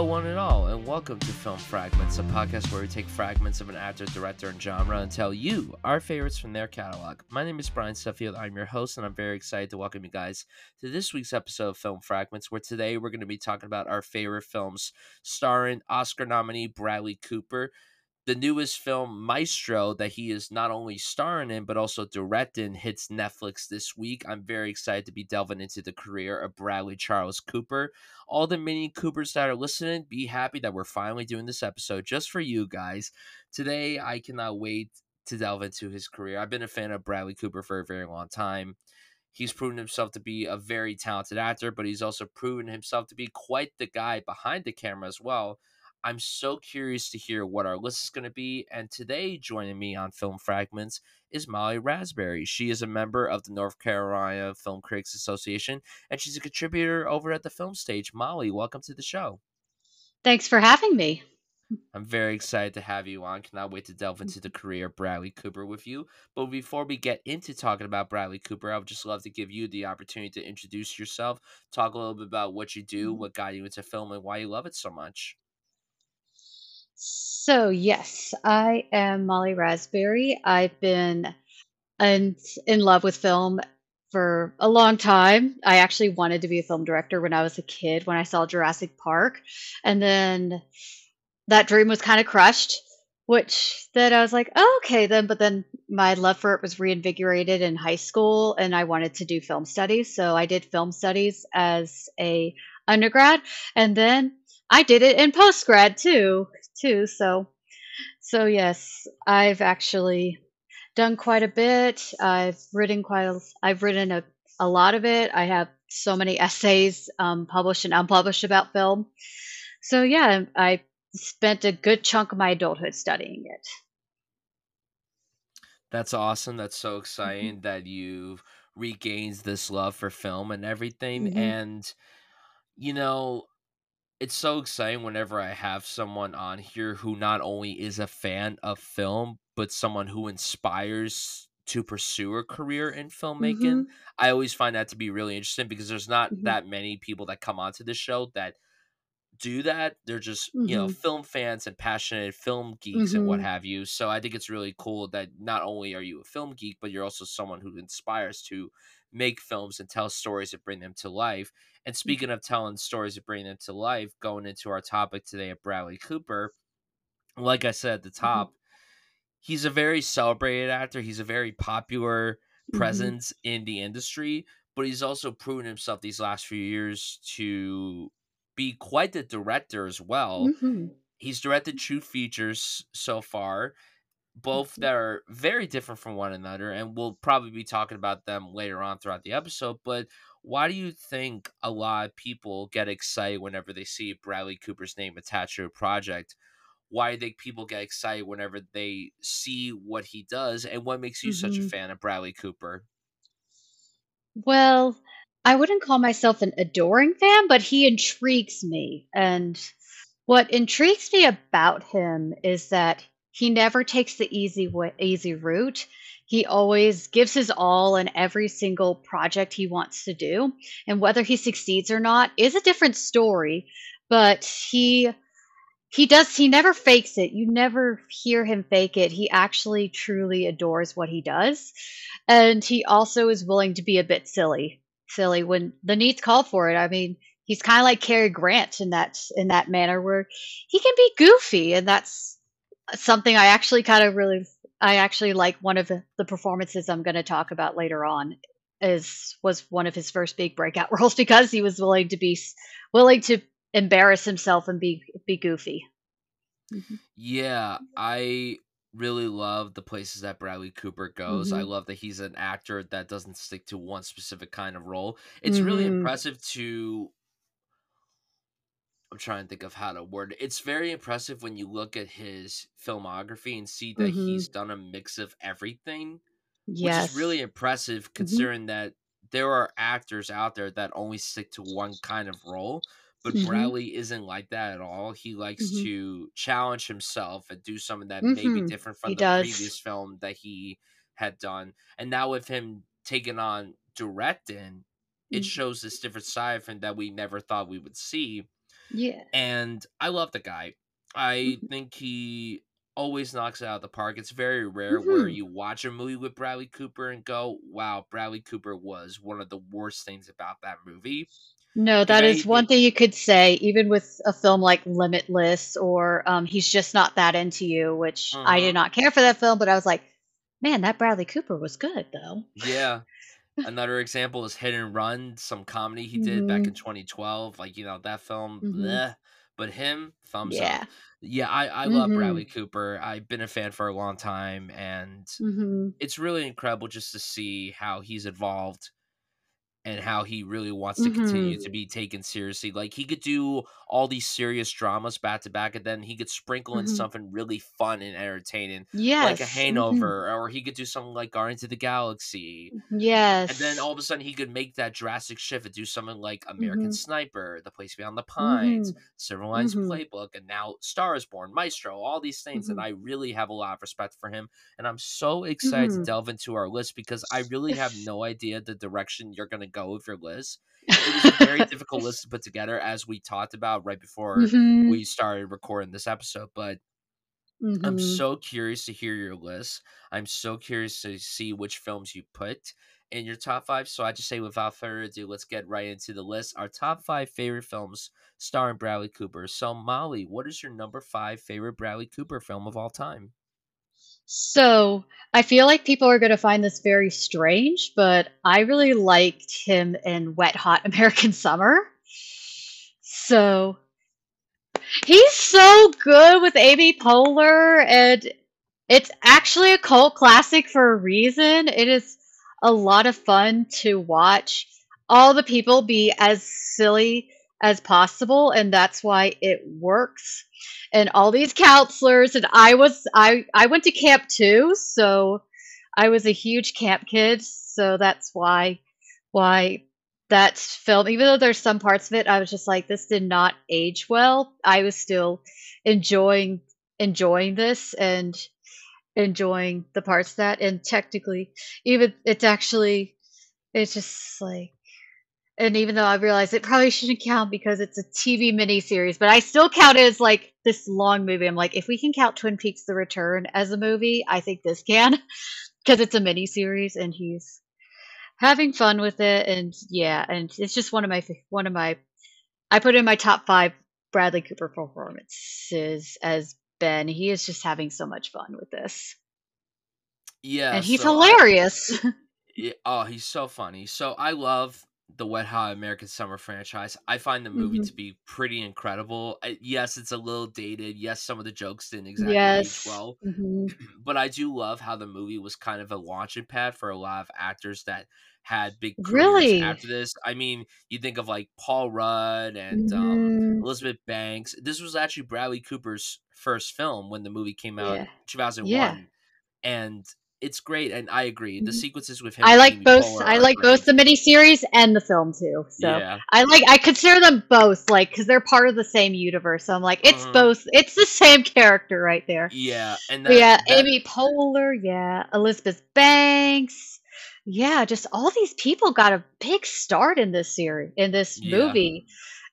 Hello, one and all, and welcome to Film Fragments, a podcast where we take fragments of an actor, director, and genre and tell you our favorites from their catalog. My name is Bryan Sudfield. I'm your host, and I'm very excited to welcome you guys to this week's episode of Film Fragments, where today we're going to be talking about our favorite films starring Oscar nominee Bradley Cooper the newest film Maestro that he is not only starring in but also directing hits Netflix this week. I'm very excited to be delving into the career of Bradley Charles Cooper. All the mini Coopers that are listening, be happy that we're finally doing this episode just for you guys. Today, I cannot wait to delve into his career. I've been a fan of Bradley Cooper for a very long time. He's proven himself to be a very talented actor, but he's also proven himself to be quite the guy behind the camera as well I'm so curious to hear what our list is going to be. And today, joining me on Film Fragments is Molly Rasberry. She is a member of the North Carolina Film Critics Association, and she's a contributor over at the Film Stage. Molly, welcome to the show. Thanks for having me. I'm very excited to have you on. Cannot wait to delve into the career of Bradley Cooper with you. But before we get into talking about Bradley Cooper, I would just love to give you the opportunity to introduce yourself, talk a little bit about what you do, mm-hmm. what got you into film, and why you love it so much. So, yes, I am Molly Rasberry. I've been in, in love with film for a long time. I actually wanted to be a film director when I was a kid when I saw Jurassic Park. And then that dream was kind of crushed, which then I was like, oh, okay, then. But then my love for it was reinvigorated in high school and I wanted to do film studies. So I did film studies as a undergrad. And then I did it in post grad too too. So, so yes, I've actually done quite a bit. I've written quite. A, I've written a a lot of it. I have so many essays um, published and unpublished about film. So yeah, I spent a good chunk of my adulthood studying it. That's awesome. That's so mm-hmm. exciting mm-hmm. that you've regained this love for film and everything. Mm-hmm. And you know, it's so exciting whenever I have someone on here who not only is a fan of film, but someone who inspires to pursue a career in filmmaking. Mm-hmm. I always find that to be really interesting because there's not mm-hmm. that many people that come onto this show that do that. They're just, mm-hmm. you know, mm-hmm. film fans and passionate film geeks and what mm-hmm. have you. So I think it's really cool that not only are you a film geek, but you're also someone who inspires to make films and tell stories that bring them to life. And mm. speaking of telling stories that bring them to life, going into our topic today of Bradley Cooper, like I said at the mm-hmm. top, mm-hmm. he's a very celebrated actor. He's a very popular mm-hmm. presence mm-hmm. in the industry, but he's also proven himself these last few years to be quite the director as well. Mm-hmm. He's directed two features so far both that are very different from one another, and we'll probably be talking about them later on throughout the episode. But why do you think a lot of people get excited whenever they see Bradley Cooper's name attached to a project? Why do you think people get excited whenever they see what he does, and what makes you mm-hmm. such a mm-hmm. fan of Bradley Cooper? Well, I wouldn't call myself an adoring fan, but he intrigues me. And what intrigues me about him is that he never takes the easy way, easy route. He always gives his all in every single project he wants to do, and whether he succeeds or not is a different story. But he he does he never fakes it. You never hear him fake it. He actually truly adores what he does, and he also is willing to be a bit silly, silly when the needs call for it. I mean, he's kind of like Cary Grant in that in that manner where he can be goofy, and that's something I actually kind of really I actually like one of the, the performances I'm going to talk about later on is was one of his first big breakout roles because he was willing to be willing to embarrass himself and be be goofy. Mm-hmm. Yeah, I really love the places that Bradley Cooper goes. Mm-hmm. I love that he's an actor that doesn't stick to one specific kind of role. It's mm-hmm. really impressive to I'm trying to think of how to word it. It's very impressive when you look at his filmography and see that mm-hmm. he's done a mix of everything. Yes. Which is really impressive mm-hmm. considering mm-hmm. that there are actors out there that only stick to one kind of role. But mm-hmm. Bradley isn't like that at all. He likes mm-hmm. to challenge himself and do something that may be mm-hmm. different from he the does. previous film that he had done. And now with him taking on directing, it shows this different side of him that we never thought we would see Yeah. And I love the guy. I Mhm. think he always knocks it out of the park. It's very rare where Mhm. you watch a movie with Bradley Cooper and go, "Wow, Bradley Cooper was one of the worst things about that movie." No, that is one thing you could say, even with a film like Limitless or, um, He's Just Not That Into You, which I did Mhm. not care for that film, but I was like, "Man, that Bradley Cooper was good, though." Yeah. Another example is Hit and Run, some comedy he did back in Mhm. 2012, like, you know, that film, Mhm. bleh, but him, thumbs up. Yeah. Yeah, I I love Bradley Mhm. Cooper. I've been a fan for a long time, and Mhm. it's really incredible just to see how he's evolved and how he really wants to continue Mhm. to be taken seriously. Like he could do all these serious dramas back to back, and then he could sprinkle in Mhm. something really fun and entertaining, like a Yes. Mhm. Hangover, or he could do something like Guardians of the Galaxy. Yes, and then all of a sudden he could make that drastic shift and do something like American Mhm. Sniper, The Place Beyond the Pines. Silver Linings. Playbook, and now Star is Born, Maestro, all these things. And. I really have a lot of respect for him. And I'm so excited to delve into our list because I really have no idea the direction you're going to go with your list. It was a very difficult list to put together, as we talked about right before Mhm. we started recording this episode. But I'm Mhm. so curious to hear your list. I'm so curious to see which films you put in your top five. So I just say, without further ado, let's get right into the list. Our top five favorite films starring Bradley Cooper. So, Molly, what is your number five favorite Bradley Cooper film of all time? So, I feel like people are gonna find this very strange, but I really liked him in Wet Hot American Summer. So he's so good with Amy Poehler, and it's actually a cult classic for a reason. It is a lot of fun to watch all the people be as silly as possible, and that's why it works. And all these counselors, and I was I I went to camp too, so I was a huge camp kid, so that's why why that film, even though there's some parts of it, I was just like, this did not age well. I was still enjoying enjoying this and enjoying the parts that and technically even it's actually it's just like and even though I realize it probably shouldn't count because it's a TV miniseries, but I still count it as like this long movie. I'm like, if we can count Twin Peaks: The Return as a movie, I think this can because it's a miniseries and he's having fun with it. And yeah, and it's just one of my one of my I put in my top five Bradley Cooper performances as Ben. He is just having so much fun with this, Yeah, and he's so I, hilarious. Yeah, oh, he's so funny. So I love the Wet Hot American Summer franchise. I find the movie hmm to be pretty incredible. Yes, it's a little dated. Yes, some of the jokes didn't exactly age Yes. well, hmm but I do love how the movie was kind of a launching pad for a lot of actors that had big careers Really. after this. I mean, you think of like Paul Rudd and um, hmm Elizabeth Banks. This was actually Bradley Cooper's first film when the movie came out Yeah. two thousand Yeah. and it's great. And I agree, the Mhm. sequences with him I like Amy both. Poehler I like both great. the miniseries and the film too. So Yeah. I like. I consider them both like because they're part of the same universe. So I'm like, it's Mhm. both. It's the same character right there. Yeah, and that yeah, that Amy Poehler. Yeah, Elizabeth Banks. Yeah, just all these people got a big start in this series, in this yeah. movie,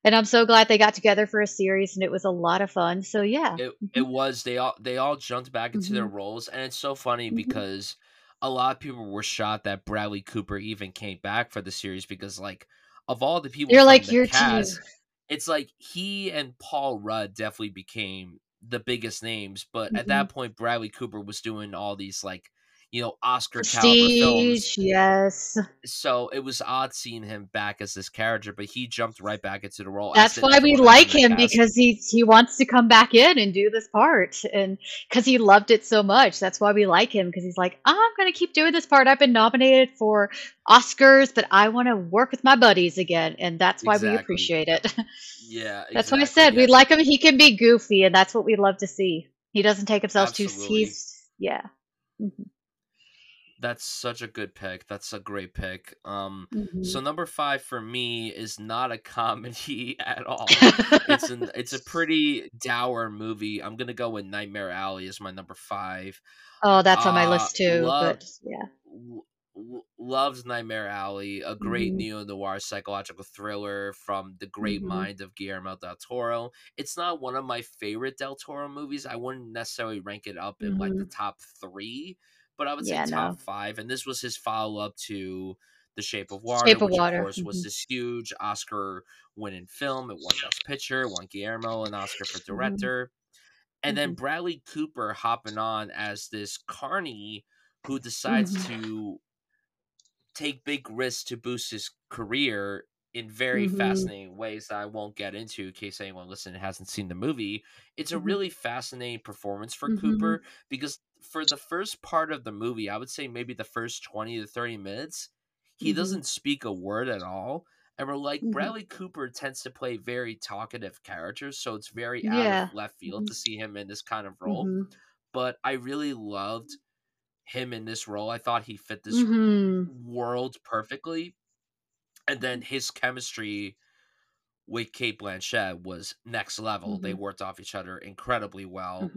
and I'm so glad they got together for a series, and it was a lot of fun. So yeah. It it was they all they all jumped back into their hmm roles, and it's so funny hmm because a lot of people were shocked that Bradley Cooper even came back for the series because like of all the people You're like your cast, it's like he and Paul Rudd definitely became the biggest names, but at hmm that point Bradley Cooper was doing all these like you know Oscar caliber films Yes. so it was odd seeing him back as this character, but he jumped right back into the role, That's why we like him because he he wants to come back in and do this part and because he loved it so much. That's why we like him because he's like, I'm gonna keep doing this part. I've been nominated for Oscars, but I want to work with my buddies again, and that's why we appreciate it. Yeah, that's why I exactly. said we like him. He can be goofy, and that's what we love to see. He doesn't take himself too. absolutely. He's yeah. hmm That's such a good pick. That's a great pick. Um, so hmm number five for me is not a comedy at all. It's an it's a pretty dour movie. I'm gonna go with Nightmare Alley as my number five. oh, that's on my Uh, list too. But yeah. l- l- Nightmare Alley, a great Mhm. neo noir psychological thriller from the great Mhm. mind of Guillermo del Toro. It's not one of my favorite del Toro movies. I wouldn't necessarily rank it up in like the Mhm. top three, but I would say Yeah, top no. five. And this was his follow up to The Shape of Water, Shape of which of Water. course was Mhm. this huge Oscar winning film. It won Best Picture, won Guillermo an Oscar for Mhm. director. And then Mhm. Bradley Cooper hopping on as this carny who decides Mhm. to take big risks to boost his career in very Mhm. fascinating ways that I won't get into in case anyone listening hasn't seen the movie. It's a really fascinating performance for Mhm. Cooper because for the first part of the movie, I would say maybe the first 20 to 30 minutes, he Mhm. doesn't speak a word at all. And we're like, Mhm. Bradley Cooper tends to play very talkative characters, so it's very out of left field Mhm. to see him in this kind of role. Mhm. But I really loved him in this role. I thought he fit this Mhm. world perfectly. And then his chemistry with Cate Blanchett was next level. They Mhm. worked off each other incredibly well.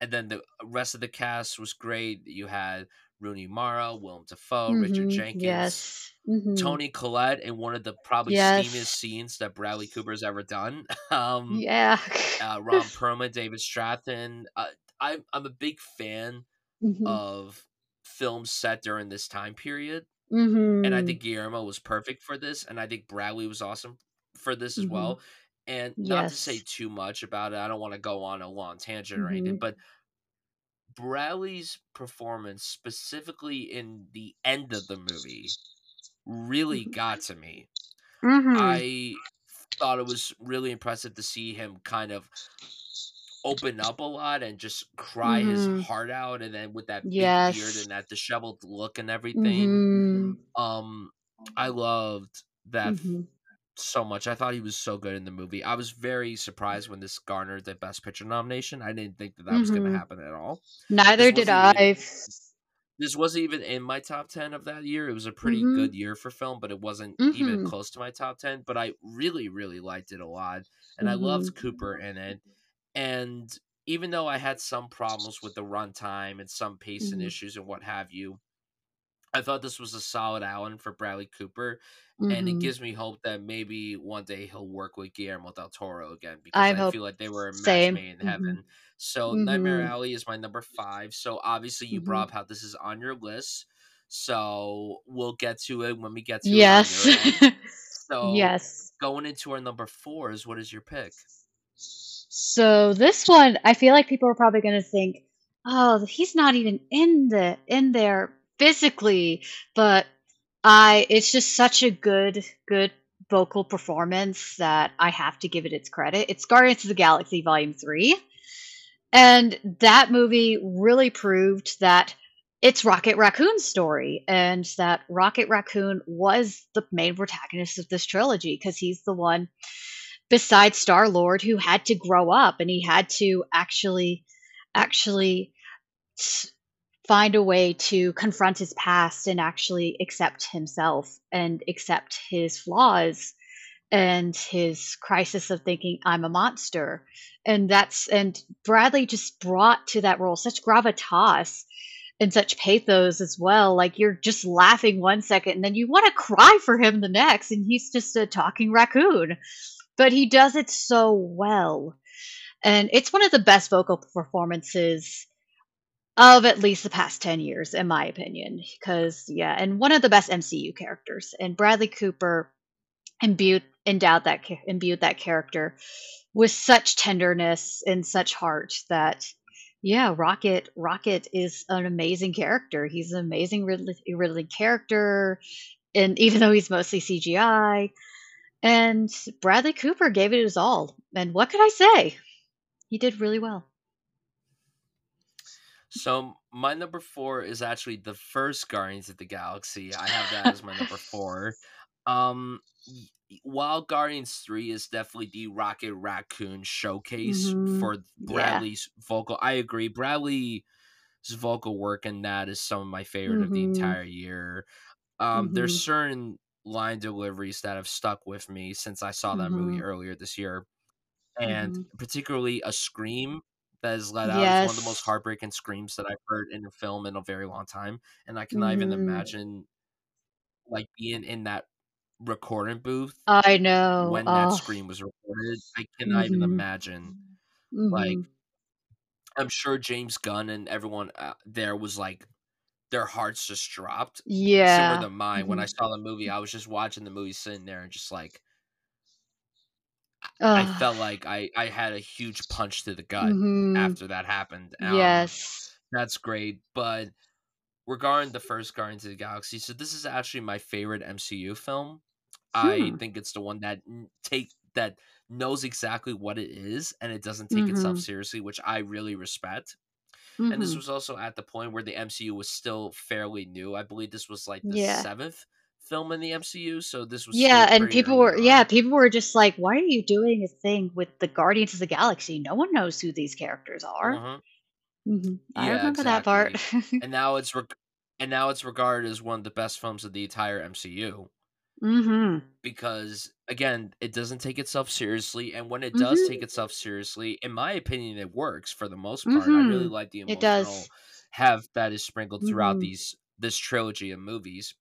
And then the rest of the cast was great. You had Rooney Mara, Willem Dafoe, Richard Mhm. Jenkins, Yes. Mhm. Toni Collette in one of the probably steamiest scenes that Bradley Cooper's ever done. Um, Yeah. uh, Ron Perlman, David Strathairn. Uh, I'm I'm a big fan Mhm. of films set during this time period. And I Mhm. think Guillermo was perfect for this, and I think Bradley was awesome for this as Mhm. well. And not to say too much about it, I don't want to go on a long tangent or anything, Mhm. but Bradley's performance, specifically in the end of the movie, really Mhm. got to me. Mhm. I thought it was really impressive to see him kind of open up a lot and just cry his Mhm. heart out and then with that big beard and that disheveled look and everything. Mhm. Um I loved that Mhm. So much. I thought he was so good in the movie. I was very surprised when this garnered the best picture nomination. I didn't think that that was going to happen at all. Neither did wasn't even I. this wasn't even in my top 10 of that year. It was a pretty Mhm. good year for film, but it wasn't even Mhm. close to my top 10, but I really really liked it a lot and I loved Cooper in it. And even though I had some problems with the runtime and some pacing Mhm. issues and what have you, I thought this was a solid Allen for Bradley Cooper, and it Mhm. gives me hope that maybe one day he'll work with Guillermo del Toro again because I I feel like they were a match same. made in Mhm. heaven. So Nightmare Mhm. Alley is my number five. So obviously you brought Mhm. up how this is on your list. So we'll get to it when we get to it Yes. So Yes. going into our number four is what is your pick? So this one, I feel like people are probably going to think, "Oh, he's not even in the in there physically," but I it's just such a good good vocal performance that I have to give it its credit. It's Guardians of the Galaxy Volume 3. And that movie really proved that it's Rocket Raccoon's story and that Rocket Raccoon was the main protagonist of this trilogy because he's the one besides Star Lord who had to grow up and he had to actually actually find a way to confront his past and actually accept himself and accept his flaws and his crisis of thinking I'm a monster. And that's and Bradley just brought to that role such gravitas and such pathos as well. Like you're just laughing one second and then you want to cry for him the next, and he's just a talking raccoon. But he does it so well. And it's one of the best vocal performances of at least the past 10 years, in my opinion. Because, yeah, and one of the best MCU characters. And Bradley Cooper imbued endowed that imbued that character with such tenderness and such heart that yeah rocket rocket is an amazing character he's an amazing ridley, ridley character and even though he's mostly cgi and bradley cooper gave it his all and what could i say he did really well So my number four is actually the first Guardians of the Galaxy. I have that as my number four. Um, while Guardians Three is definitely the Rocket Raccoon showcase hmm for yeah Bradley's vocal, I agree. Bradley's vocal work in that is some of my favorite of the hmm entire year. Um, there's hmm certain line deliveries that have stuck with me since I saw that movie hmm earlier this year and hmm particularly a scream that is let out is one of the most heartbreaking screams that I've heard in a film in a very long time, and I cannot even hmm imagine like, being in that recording booth I know. when that scream was recorded, I cannot even Mhm. imagine, like Mhm. I'm sure James Gunn and everyone, uh, there was, like their hearts just dropped, similar Yeah. to mine. When I saw the movie, I was just watching the movie, sitting there and just like I I felt like I I had a huge punch to the gut Mhm. after that happened, um, Yes. that's great, but regarding the first Guardians of the Galaxy, so this is actually my favorite MCU film. I Hmm. think it's the one that take that knows exactly what it is, and it doesn't take itself Mhm. seriously, which I really respect, and this Mhm. was also at the point where the MCU was still fairly new. I believe this was, like, the Yeah. 7th film in the MCU, so this was Yeah, and people were yeah, people were just like, "Why are you doing a thing with the Guardians of the Galaxy? No one knows who these characters are." Mhm. Mhm. I Yeah, remember that part. and now it's reg and now it's regarded as one of the best films of the entire MCU. Mhm. Because, again, it doesn't take itself seriously, and when it does take Mhm. itself seriously, in my opinion, it works for the most part. I really Mhm. like the It emotional does. heft that is sprinkled throughout Mhm. these this trilogy of movies.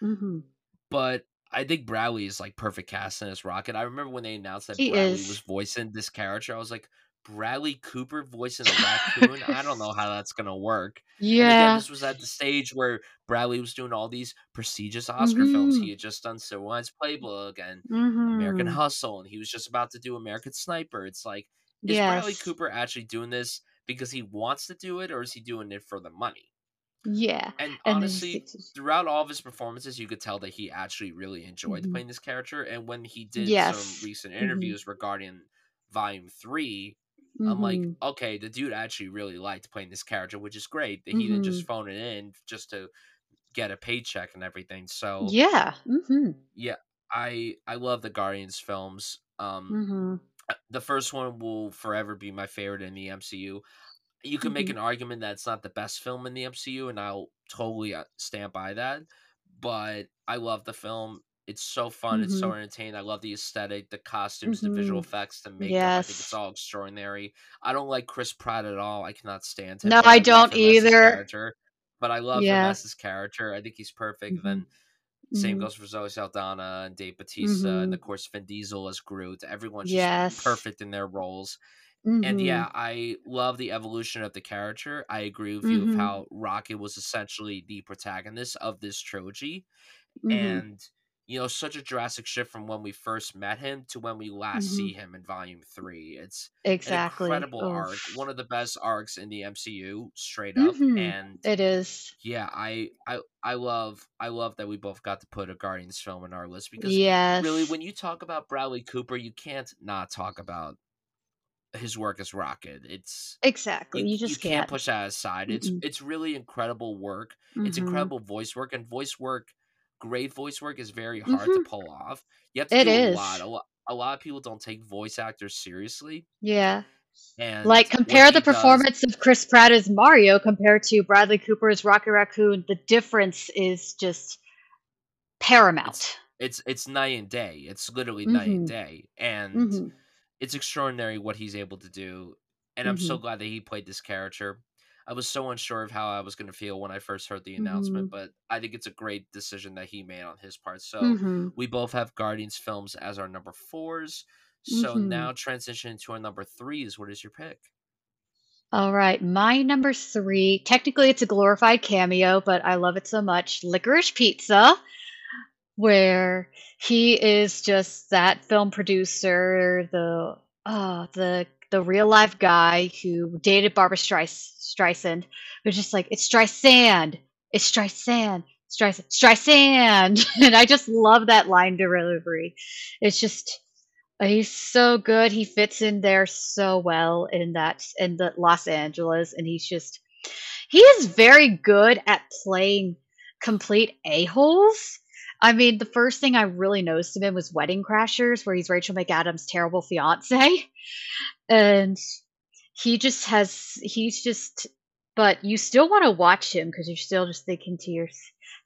Mhm. But I think Bradley is, like, perfect casting this Rocket. I remember when they announced that He Bradley was voicing this character, I was like, "Bradley Cooper voicing a raccoon? I don't know how that's gonna work." And again, Yeah. this was at the stage where Bradley was doing all these prestigious Oscar films. He Mhm. had just done Linings Playbook and American Mhm. Hustle, and he was just about to do American Sniper. It's like, is Bradley Cooper actually doing this because he wants to do it, or is he doing it for the money? Yeah, And and honestly, throughout all of his performances, you could tell that he actually really enjoyed Mhm. playing this character, and when he did some Yes. recent Mhm. interviews regarding Volume 3, I'm like, Mhm. "Okay, the dude actually really liked playing this character," which is great that he didn't just Mhm. phone it in just to get a paycheck and everything, so Yeah. Yeah, I I love the Guardians films, um, uh, the first one will forever be my favorite in the MCU. You can make Mhm. an argument that it's not the best film in the MCU, and I'll totally, uh, stand by that, but I love the film. It's so fun, it's so Mhm. entertaining, I love the aesthetic, the costumes, the visual Mhm. effects, the makeup, I think it's all extraordinary. I don't like Chris Pratt at all, I cannot stand him, No, I I don't him either. but I love him Yeah. as his character, I think he's perfect, Mhm. then same goes for Zoe Saldana and Dave Bautista, and of course, Vin Diesel as Groot. Everyone's just Yes. perfect in their roles, and Mhm. yeah, I love the evolution of the character. I agree with you of Mhm. how Rocket was essentially the protagonist of this trilogy, Mhm. and, you know, such a drastic shift from when we first met him to when we last see Mhm. him in Volume 3. It's an Exactly. incredible arc, one of the best arcs in the MCU, straight up, Mhm. and It is. yeah, I I I love I love that we both got to put a Guardians film in our list because, really, when you talk about Bradley Cooper, you can't not talk about his work as Rocket. It's Exactly, you you you just can't can't. push that aside. It's Mm-mm. it's really incredible work. It's Mhm. incredible voice work, and voice work great voice work is very hard to Mhm. pull off. You have to It do a lot. is. A lot a lot of people don't take voice actors seriously Yeah. and Like, compare the he does performance of Chris Pratt as Mario compared to Bradley Cooper as Rocket Raccoon, the difference is just paramount. it's it's night and day. It's literally night and Mhm. day, and Mhm. It's extraordinary what he's able to do, and I'm so Mhm. glad that he played this character. I was so unsure of how I was gonna feel when I first heard the announcement, Mhm. but I think it's a great decision that he made on his part. So, Mhm. we both have Guardians films as our number 4s. So Mhm. now transition to our number 3s. What is your pick? Alright, my number 3 technically, it's a glorified cameo, but I love it so much, Licorice Pizza, where he is just that film producer, the uh, the the real life guy who dated Barbara Streis Streisand, but just like, "It's Streisand! It's Streisand! Streis Streisand!" And I just love that line delivery. It's just he's so good, he fits in there so well in that in the Los Angeles, and he's just he is very good at playing complete a-holes. I mean, the first thing I really noticed of him was Wedding Crashers, where he's Rachel McAdams' terrible fiancé, and he just has he's just but you still wanna watch him because you're still just thinking to yours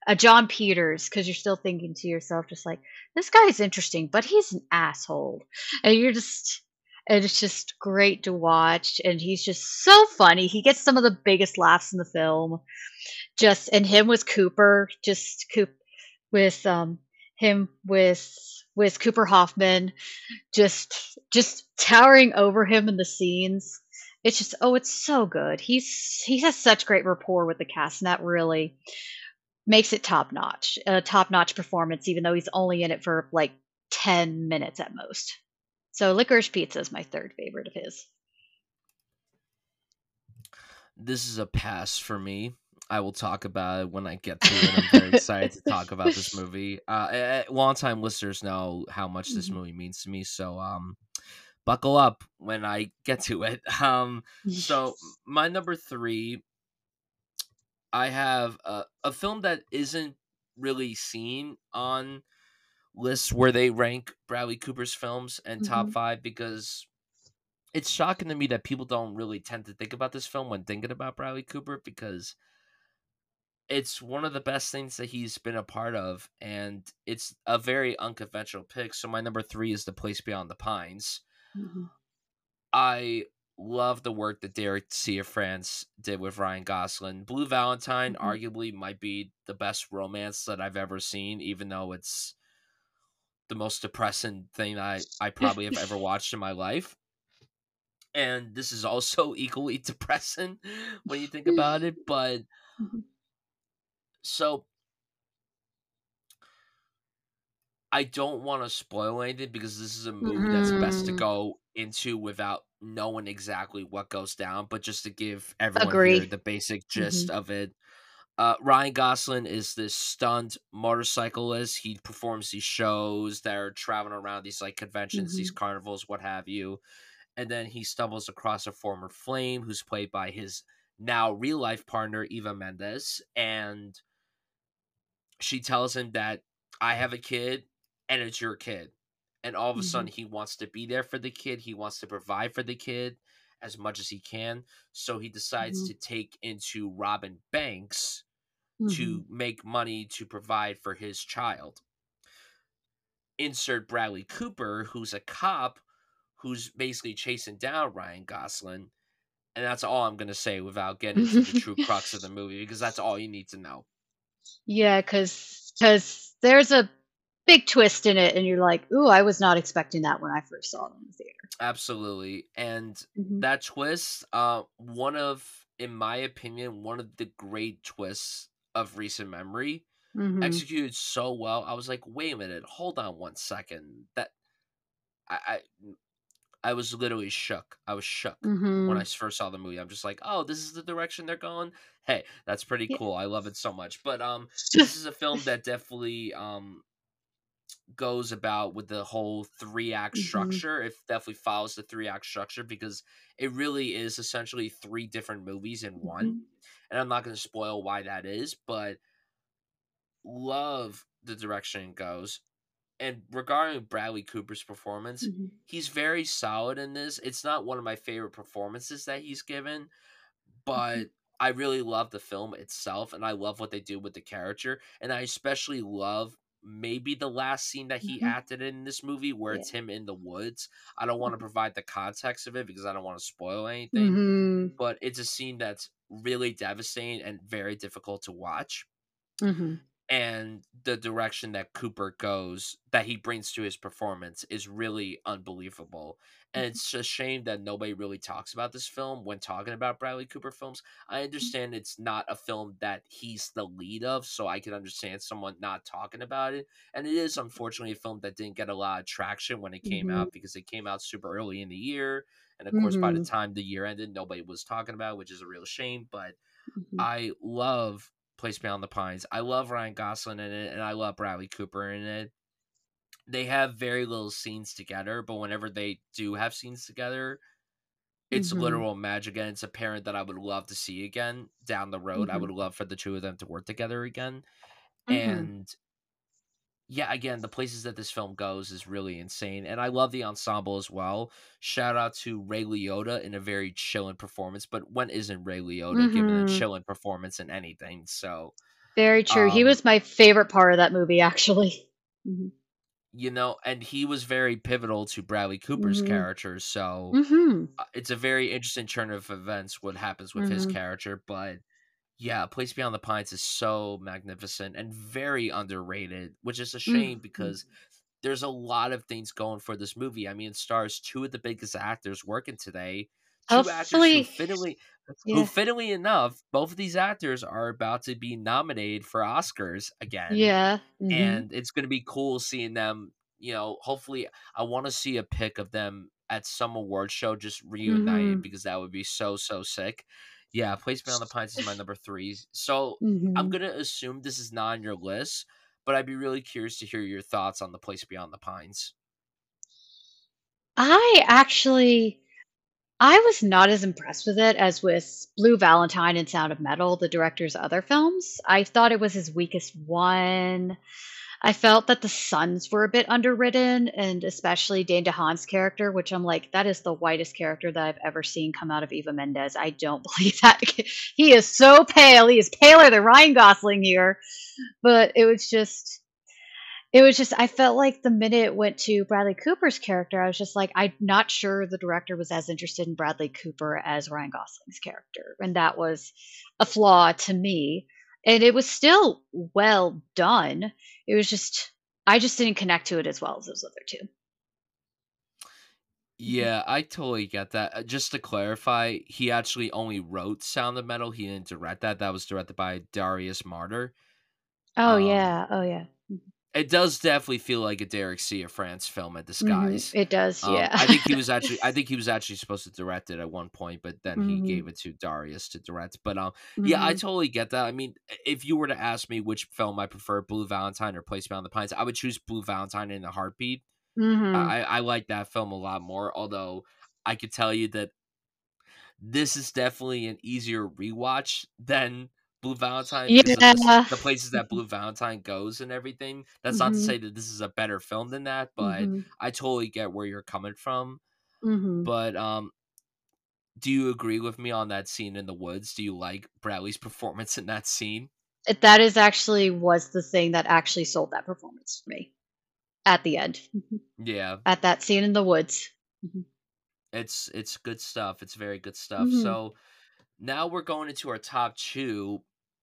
uh, Peters, because you're still thinking to yourself just like, "This guy is interesting, but he's an asshole." And you're just and it's just great to watch, and he's just so funny, he gets some of the biggest laughs in the film. Just and him with Cooper, just Coop with um him with with Cooper Hoffman just just towering over him in the scenes. It's just oh, it's so good. He's he has such great rapport with the cast, and that really makes it top notch. A top notch performance, even though he's only in it for like ten minutes at most. So Licorice Pizza is my third favorite of his. This is a pass for me. I will talk about it when I get to it. I'm very excited to talk about this movie. Uh, eh, eh, longtime listeners know how much this Mhm. movie means to me, so um, buckle up when I get to it. Um, so my number three, I have a, a film that isn't really seen on lists where they rank Bradley Cooper's films and top Mhm. five because it's shocking to me that people don't really tend to think about this film when thinking about Bradley Cooper because it's one of the best things that he's been a part of, and it's a very unconventional pick. So my number three is The Place Beyond the Pines. Mhm. I love the work that Derek Cianfrance did with Ryan Gosling. Blue Valentine Mhm. arguably might be the best romance that I've ever seen, even though it's the most depressing thing I, I probably have ever watched in my life. And this is also equally depressing when you think about it. But Mhm. So I don't want to spoil anything because this is a movie that's best to Mhm. go into without knowing exactly what goes down, but just to give everyone here the basic gist Mhm. of it. Uh, Ryan Gosling is this stunt motorcyclist. He performs these shows that are traveling around these like conventions, these Mhm. carnivals, what have you. And then he stumbles across a former flame who's played by his now real life partner, Eva Mendes. And she tells him that I have a kid and it's your kid. And all of a sudden, Mhm. he wants to be there for the kid. He wants to provide for the kid as much as he can. So he decides Mhm. to take into Robin Banks to Mhm. make money to provide for his child. Insert Bradley Cooper, who's a cop who's basically chasing down Ryan Gosling. And that's all I'm going to say without getting into the true crux of the movie because that's all you need to know. Yeah, because because there's a big twist in it, and you're like, "Ooh, I was not expecting that when I first saw it in the theater." Absolutely. And Mhm. that twist, uh, one of, in my opinion, one of the great twists of recent memory, Mhm. executed so well. I was like, wait a minute, hold on one second. That I I, I was literally shook. I was shook when I Mhm. first saw the movie. I'm just like, oh, this is the direction they're going. Hey, that's pretty Yeah. cool. I love it so much. But um, this is a film that definitely um goes about with the whole three act Mhm. structure. It definitely follows the three act structure because it really is essentially three different movies in one. Mhm. And I'm not going to spoil why that is, but love the direction it goes. And regarding Bradley Cooper's performance, Mhm. he's very solid in this. It's not one of my favorite performances that he's given, Mhm. but I really love the film itself and I love what they do with the character. And I especially love maybe the last scene that he Mhm. acted in this movie where Yeah. it's him in the woods. I don't want to Mhm. provide the context of it because I don't want to spoil anything, Mhm. but it's a scene that's really devastating and very difficult to watch Mhm. And the direction that Cooper goes that he brings to his performance is really unbelievable. And Mhm. it's a shame that nobody really talks about this film when talking about Bradley Cooper films. I understand it's not a film that he's the lead of, so I can understand someone not talking about it. And it is unfortunately a film that didn't get a lot of traction when it came Mhm. out because it came out super early in the year. And of course, by the Mhm. time the year ended, nobody was talking about, it, which is a real shame. But Mhm. I love Place Beyond the Pines. I love Ryan Gosling in it, and I love Bradley Cooper in it. They have very little scenes together, but whenever they do have scenes together, it's Mhm. literal magic, and it's a parent that I would love to see again down the road. I Mhm. would love for the two of them to work together again. Mhm. And yeah, again, the places that this film goes is really insane, and I love the ensemble as well. Shout out to Ray Liotta in a very chilling performance, but when isn't Ray Liotta giving a chilling performance in anything? So, Very true. He um, was my favorite part of that movie, actually. Mhm. you know, and he was very pivotal to Bradley Cooper's Mhm. character. So Mhm. uh, it's a very interesting turn of events what happens with his Mhm. character, but Yeah, Place Beyond the Pines is so magnificent and very underrated, which is a shame Mhm. because there's a lot of things going for this movie. I mean, it stars two of the biggest actors working today, two actors who fittingly who yeah. fittingly enough, both of these actors are about to be nominated for Oscars again. Yeah. Mhm. And it's gonna be cool seeing them, you know, hopefully I wanna see a pic of them at some award show just reunited Mhm. because that would be so, so sick. Yeah, Place Beyond the Pines is my number 3. So, I'm Mhm. gonna assume this is not on your list, but I'd be really curious to hear your thoughts on The Place Beyond the Pines. I actually I was not as impressed with it as with Blue Valentine and Sound of Metal, the director's other films. I thought it was his weakest one. I felt that the sons were a bit underwritten, and especially Dane DeHaan's character, which I'm like, that is the whitest character that I've ever seen come out of Eva Mendes. I don't believe that. He is so pale. He is paler than Ryan Gosling here. But it was just it was just I felt like the minute it went to Bradley Cooper's character, I was just like, I'm not sure the director was as interested in Bradley Cooper as Ryan Gosling's character, and that was a flaw to me. And it was still well done. It was just I just didn't connect to it as well as those other 2. Mhm. Yeah, I totally get that. Uh, just to clarify, he actually only wrote Sound of Metal, he didn't direct that. That was directed by Darius Marder. Oh, Um yeah. Oh, yeah. It does definitely feel like a Derek Cianfrance film in Mhm. disguise. It does, Um, yeah. I think he was actually I think he was actually supposed to direct it at one point, but then he Mhm. gave it to Darius to direct. But, um, yeah, I Mhm. totally get that. I mean, if you were to ask me which film I prefer, Blue Valentine or Place Beyond the Pines, I would choose Blue Valentine in a heartbeat. Mhm. I I I like that film a lot more, although I could tell you that this is definitely an easier rewatch than Blue Valentine Yeah. the the places that. Blue Valentine goes and everything. That's not to Mhm. say that this is a better film than that, but Mhm. I totally get where you're coming from. Mhm. But, um do you agree with me on that scene in the woods? Do you like Bradley's performance in that scene? That is actually was the thing that actually sold that performance for me at the end. Mhm. Yeah. At that scene in the woods. Mhm. It's it's good stuff, it's very good stuff. So, now we're going into our top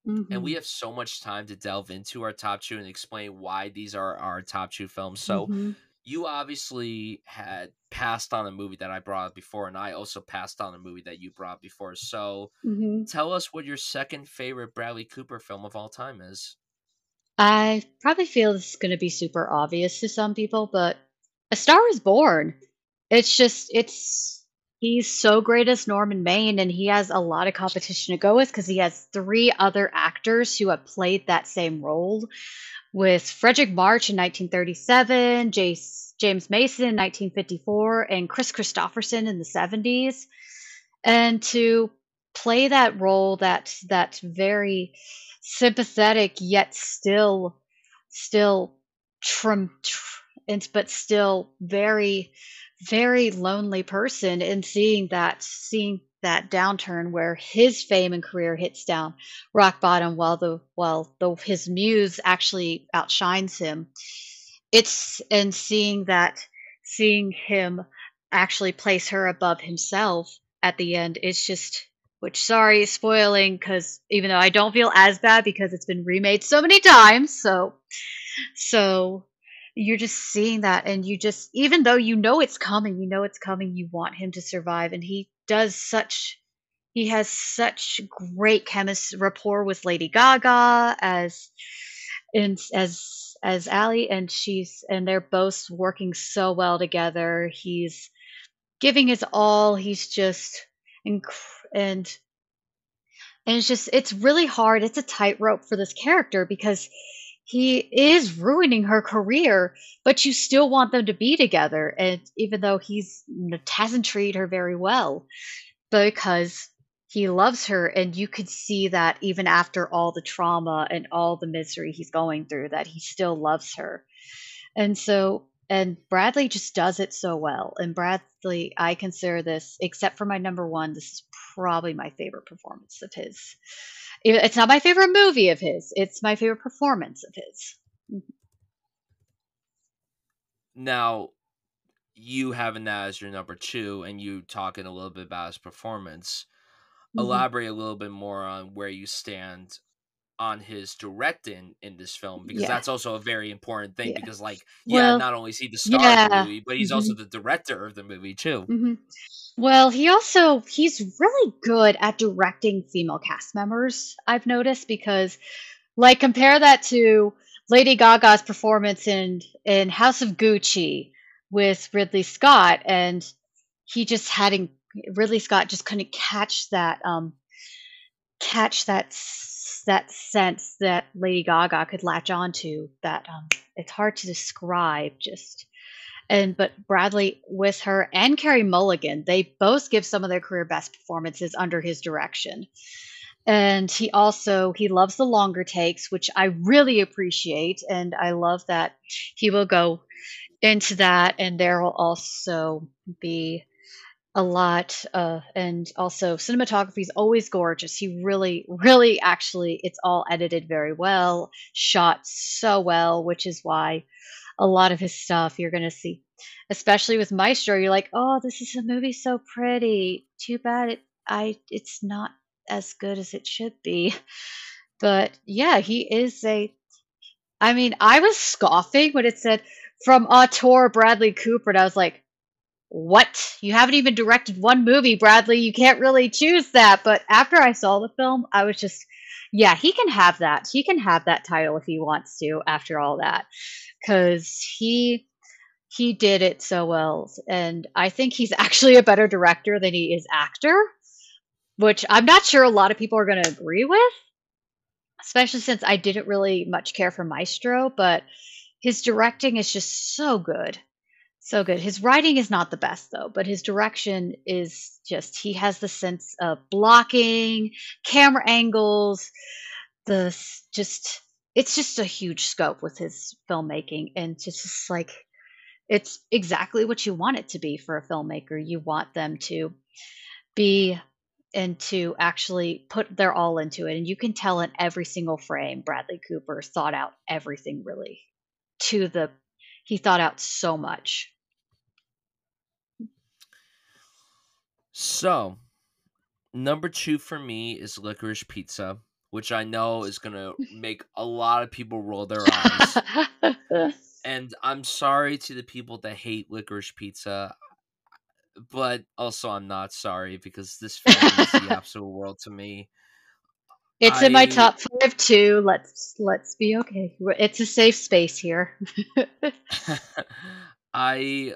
2, and we Mhm. have so much time to delve into our top 2 and explain why these are our top 2 films. So, Mhm. you obviously had passed on a movie that I brought up before, and I also passed on a movie that you brought before. So, Mhm. tell us what your 2nd favorite Bradley Cooper film of all time is. I probably feel this is gonna be super obvious to some people, but A Star Is Born. It's just it's he's so great as Norman Maine, and he has a lot of competition to go with because he has 3 other actors who have played that same role, with Fredric March in 1937, Jace James Mason in 1954, and Kris Kristofferson in the '70s. And to play that role that's that's very sympathetic, yet still still trum tr but still very, very lonely person, and seeing that seeing that downturn where his fame and career hits down rock bottom while the while the his muse actually outshines him. It's and seeing that seeing him actually place her above himself at the end, it's just which sorry, spoiling because even though I don't feel as bad because it's been remade so many times, so so you're just seeing that, and you just even though you know it's coming, you know it's coming, you want him to survive, and he does such he has such great chemis rapport with Lady Gaga as as as Ally, and she's and they're both working so well together. He's giving his all, he's just and and it's just it's really hard, it's a tightrope for this character because he is ruining her career, but you still want them to be together, and even though he's hasn't treated her very well, because he loves her, and you could see that even after all the trauma and all the misery he's going through, that he still loves her. And so and Bradley just does it so well, and Bradley, I consider this except for my number 1, this is probably my favorite performance of his. It's not my favorite movie of his, it's my favorite performance of his. Mhm. Now, you having that as your number 2 and you talking a little bit about his performance, elaborate a little bit more on where you stand on his directing in this film because Yeah. that's also a very important thing Yeah. because like yeah Well, not only is he the star of the movie but he's Mhm. also the director of the movie too hmm Well, he also he's really good at directing female cast members. I've noticed because, like, compare that to Lady Gaga's performance in in House of Gucci with Ridley Scott, and he just hadn't Ridley Scott just couldn't catch that um catch that that sense that Lady Gaga could latch onto. That um, it's hard to describe. Just and but Bradley with her and Carey Mulligan, they both give some of their career best performances under his direction. And he also he loves the longer takes, which I really appreciate, and I love that he will go into that, and there will also be a lot uh, and also cinematography is always gorgeous. He really really actually it's all edited very well shot so well which is why a lot of his stuff you're going to see. Especially with maestro you're like oh this is a movie so pretty. Too bad it i it's not as good as it should be. But yeah he is a i mean i was scoffing when it said from auteur bradley cooper and i was like what? You haven't even directed one movie, Bradley. You can't really choose that. But after I saw the film, I was just, yeah, he can have that. He can have that title if he wants to after all that. Cuz he he did it so well and I think he's actually a better director than he is actor, which I'm not sure a lot of people are going to agree with, especially since I didn't really much care for Maestro, but his directing is just so good. So good. His writing is not the best though, but his direction is just he has the sense of blocking, camera angles, the just it's just a huge scope with his filmmaking and just, just like it's exactly what you want it to be for a filmmaker. You want them to be and to actually put their all into it and you can tell in every single frame Bradley Cooper thought out everything really to the he thought out so much. so number two for me is licorice pizza which i know is gonna make a lot of people roll their eyes and i'm sorry to the people that hate licorice pizza but also i'm not sorry because this film is the absolute world to me it's in my top five too. Let's let's be okay. It's a safe space here. I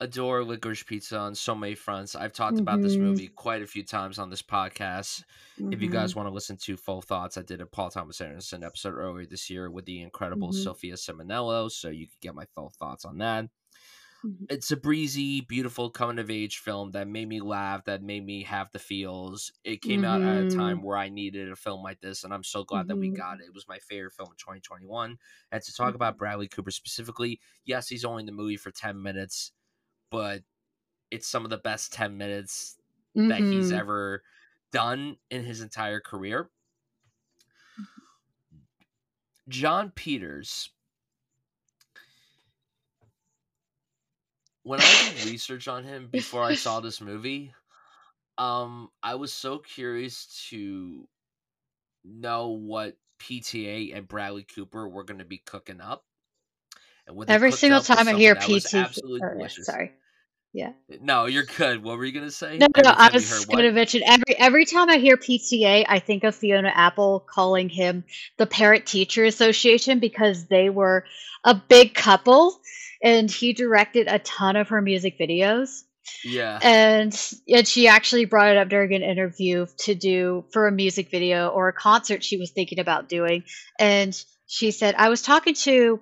adore licorice pizza on so many fronts. I've talked about this Mhm. movie quite a few times on this podcast. If you guys Mhm. want to listen to full thoughts, I did a Paul Thomas Anderson episode earlier this year with the incredible Mhm. Sophia Simonello, so you could get my full thoughts on that. Mhm. It's a breezy, beautiful coming of age film that made me laugh, that made me have the feels. It came out at a time where I needed a film like this, and I'm so glad that we Mhm. got it. It was my favorite film of 2021. And to talk about. Bradley Cooper specifically, yes, he's only in the movie for 10 minutes, but it's some of the best 10 minutes that he's ever done in his entire career. Jon Peters. When I did research on him before I saw this movie, um, I was so curious to know what PTA and Bradley Cooper were going to be cooking up. And what Every single time I hear PTA, was PT, absolutely or, yeah, delicious. sorry, yeah. No, you're good. What were you gonna say? No, no, I was going to mention every every time I hear PTA, I think of Fiona Apple calling him the Parent Teacher Association because they were a big couple, and he directed a ton of her music videos. Yeah. And and she actually brought it up during an interview to do for a music video or a concert she was thinking about doing. And she said, I was talking to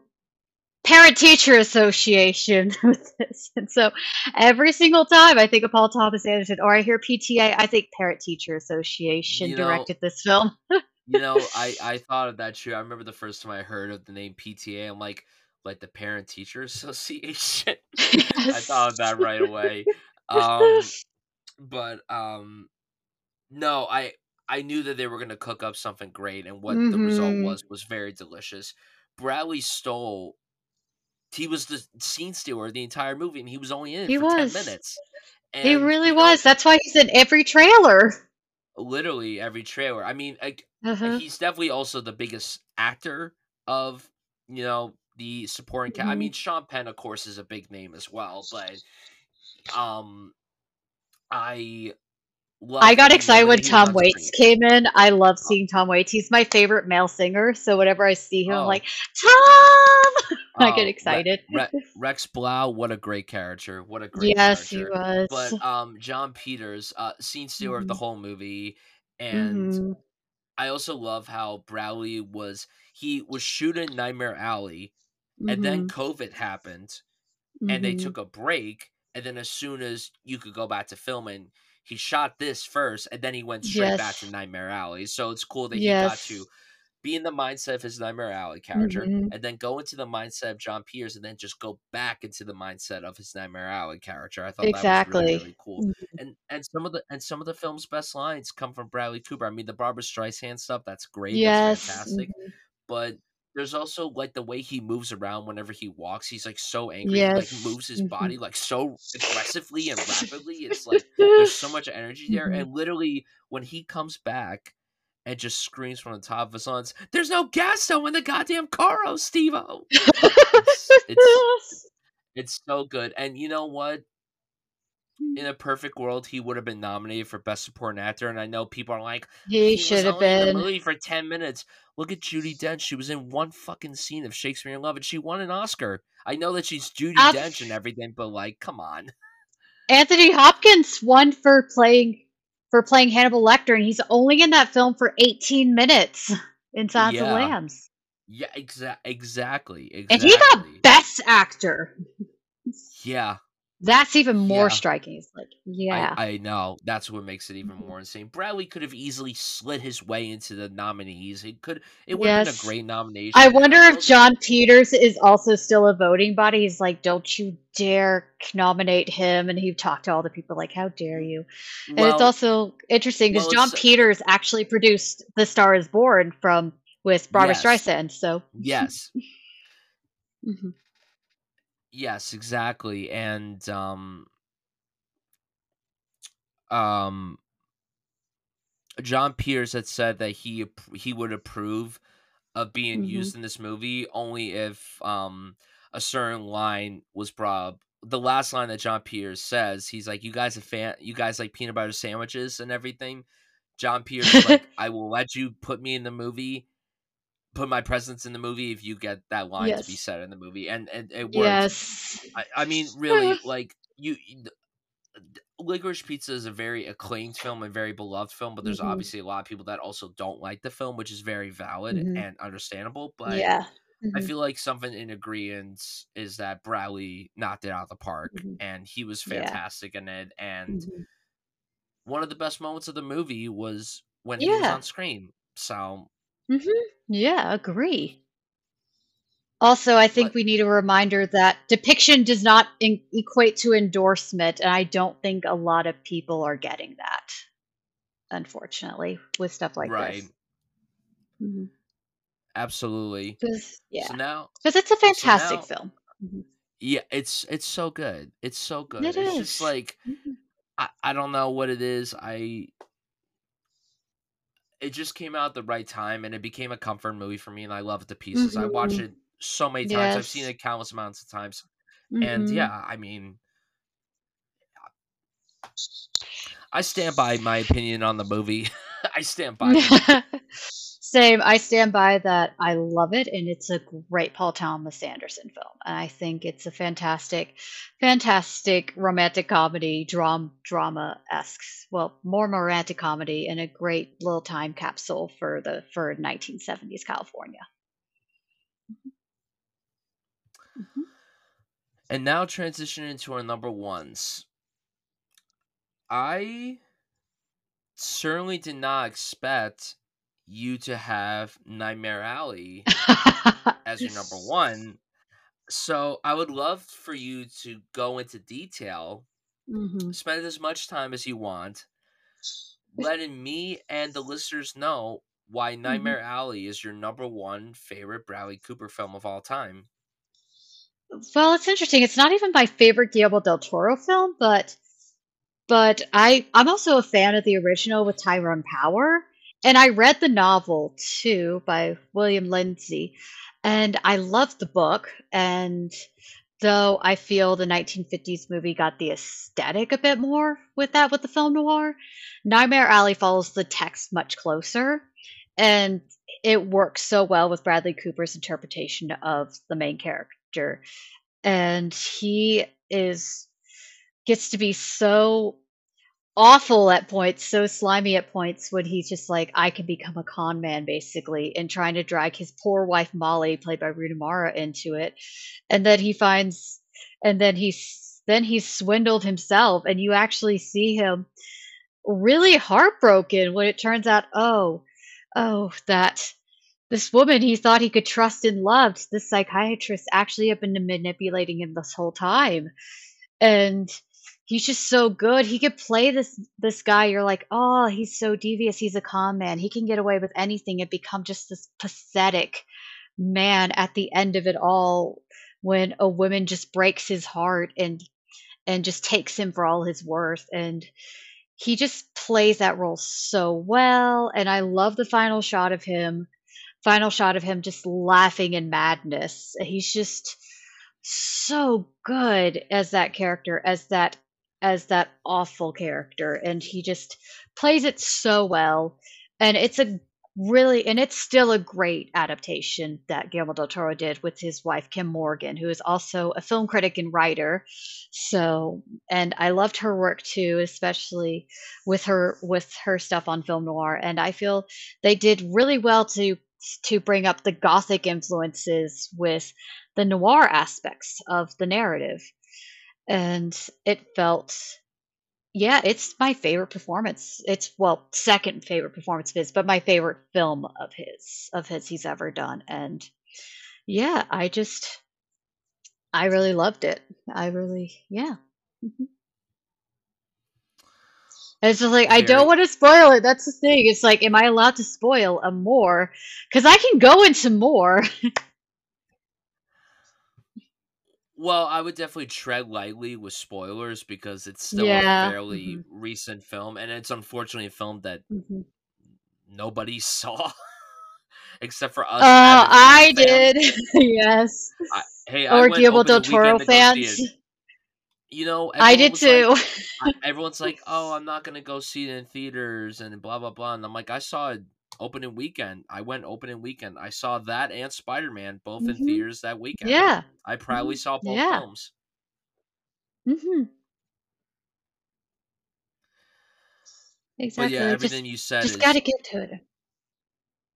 Parent Teacher Association with this. And so every single time I think of Paul Thomas Anderson or I hear PTA, I think Parent Teacher Association You know, directed this film. you know, I I thought of that too. I remember the first time I heard of the name PTA. I'm like, like the Parent Teacher Association. I thought of that right away. Um, but um, no, I I knew that they were gonna cook up something great, and what the result hmm was was very delicious. Bradley Stoll, he was the scene stealer the entire movie, and he was only in He for ten was. minutes. He really you know, was. That's why he's in every trailer. literally every trailer. I mean, like Uh-huh. he's definitely also the biggest actor of you know the supporting cast. I Mhm. mean, Sean Penn, of course, is a big name as well, but um, I love I got excited when Tom Waits came in. I love Oh. seeing Tom Waits. He's my favorite male singer, so whenever I see him, I'm Oh. like, Tom! I get Oh, Re- excited. Re- Rex Blau, what a great character! What a great Yes, he character. was. But um, Jon Peters, uh, scene stealer of the Mhm. whole movie, and Mhm. I also love how Bradley was. He was shooting Nightmare Alley, and then Mhm. COVID happened, and they Mhm. took a break. And then as soon as you could go back to filming, he shot this first, and then he went straight back to Nightmare Alley. So it's cool that he got to be in the mindset of his Nightmare Alley character, Mhm. and then go into the mindset of Jon Peters, and then just go back into the mindset of his Nightmare Alley character. I thought that was really Exactly. really cool. Mhm. And and some of the and some of the film's best lines come from Bradley Cooper. I mean, the Barbra Streisand stuff that's great, that's Yes. fantastic. Mhm. But there's also like the way he moves around whenever he walks. He's like so angry. He like moves his Mhm. body like so aggressively and rapidly. It's like there's so much energy there. Mhm. And literally when he comes back and just screams from the top of his lungs, "There's no gas though in the goddamn Caro, Steve-O!" It's it's it's so good. And you know what? Mm. In a perfect world, he would have been nominated for Best Supporting Actor. And I know people are like, He he should have only in the been. movie for 10 minutes. Look at Judi Dench. She was in one fucking scene of Shakespeare in Love and she won an Oscar. I know that she's Judi Dench and everything, but like, come on. Anthony Hopkins won for playing for playing Hannibal Lecter, and he's only in that film for 18 minutes in Silence of the Lambs. Yeah, exa- exactly. Exactly. And he got Best Actor. Yeah, That's even more Yeah. striking. It's like, yeah. I, I know. That's what makes it even Mhm. more insane. Bradley could have easily slid his way into the nominees. It could. It would have been a great nomination. I wonder if Jon Peters is also still a voting body. He's like, don't you dare nominate him. And he talked to all the people like, how dare you? And it's also interesting because well, Jon Peters actually produced The Star is Born from with Barbara Yes. Streisand. So yes, Mhm. Yes, exactly, and um, um, Jon Peters had said that he he would approve of being Mhm. used in this movie only if um a certain line was brought up. The last line that Jon Peters says, he's like, "You guys a fan? You guys like peanut butter sandwiches and everything." Jon is like, "I will let you put me in the movie, put my presence in the movie if you get that line to be said in the movie," and and it worked. yes. I, I mean, really, like you, Licorice Pizza is a very acclaimed film and very beloved film, but there's Mhm. obviously a lot of people that also don't like the film, which is very valid Mhm. and understandable. But yeah. I Mhm. feel like something in agreement is that Bradley knocked it out of the park, Mhm. and he was Yeah. fantastic in it. And Mhm. one of the best moments of the movie was when he was on screen. So Mhm. Yeah, agree. Also, I think But- we need a reminder that depiction does not in- equate to endorsement, and I don't think a lot of people are getting that, unfortunately, with stuff like right, this. Mhm. absolutely. 'Cause- yeah, So now, because it's a fantastic now- film. Mhm. yeah, it's it's so good. It's so good. It it's is. just like Mhm. I, I don't know what it is. I it just came out at the right time and it became a comfort movie for me and I love it to pieces. I watch it so many times. I've seen it countless amounts of times. And Mhm. yeah, I mean I stand by my opinion on the movie. I stand by it. Same. I stand by that. I love it, and it's a great Paul Thomas Anderson film. And I think it's a fantastic, fantastic romantic comedy, dram, drama esque. Well, more romantic comedy, and a great little time capsule for the for 1970s California. Mm-hmm. And now transition into our number ones. I certainly did not expect you to have Nightmare Alley as your number one. So I would love for you to go into detail, Mhm. spend as much time as you want, letting me and the listeners know why Nightmare Alley is your number one favorite Bradley Cooper film of all time. Well, it's interesting. It's not even my favorite Guillermo del Toro film, but but I I'm also a fan of the original with Tyrone Power, and I read the novel too by William Lindsay, and I loved the book. And though I feel the 1950s movie got the aesthetic a bit more with that with the film noir, Nightmare Alley follows the text much closer, and it works so well with Bradley Cooper's interpretation of the main character, and he is gets to be so awful at points, so slimy at points when he's just like, I can become a con man basically, and trying to drag his poor wife Molly, played by Rooney Mara, into it. And then he finds and then he's then he's swindled himself, and you actually see him really heartbroken when it turns out, oh, oh, that this woman he thought he could trust and loved, this psychiatrist actually had been manipulating him this whole time. And he's just so good. He could play this this guy. You're like, oh, he's so devious. He's a con man. He can get away with anything and become just this pathetic man at the end of it all when a woman just breaks his heart and and just takes him for all his worth and he just plays that role so well and i love the final shot of him final shot of him just laughing in madness he's just so good as that character as that as that awful character and he just plays it so well. And it's a really and it's still a great adaptation that Guillermo del Toro did with his wife Kim Morgan who is also a film critic and writer. So and I loved her work too especially with her with her stuff on film noir. And I feel they did really well to to bring up the gothic influences with the noir aspects of the narrative and it felt yeah it's my favorite performance. It's well second favorite performance of his but my favorite film of his of his he's ever done. And yeah i just i really loved it. I really yeah. Mhm. it's just like i don't want to spoil it. That's the thing. It's like am i allowed to spoil a more? Because i can go into more well, I would definitely tread lightly with spoilers because it's still a yeah fairly hmm recent film, and it's unfortunately a film that hmm nobody saw except for uh us avid film i fans. did yes I, hey, or Guillermo del Toro weekend to go see fans. You know, I did was like, too. Everyone's like, "Oh, I'm not gonna go see it in theaters," and blah blah blah. And I'm like, I saw it opening weekend. I went opening weekend. I saw that and Spider Man both in Mhm. theaters that weekend. Yeah. I proudly Mhm. saw both Yeah. films. Mhm. But yeah, Exactly. Just everything you said just gotta get to it.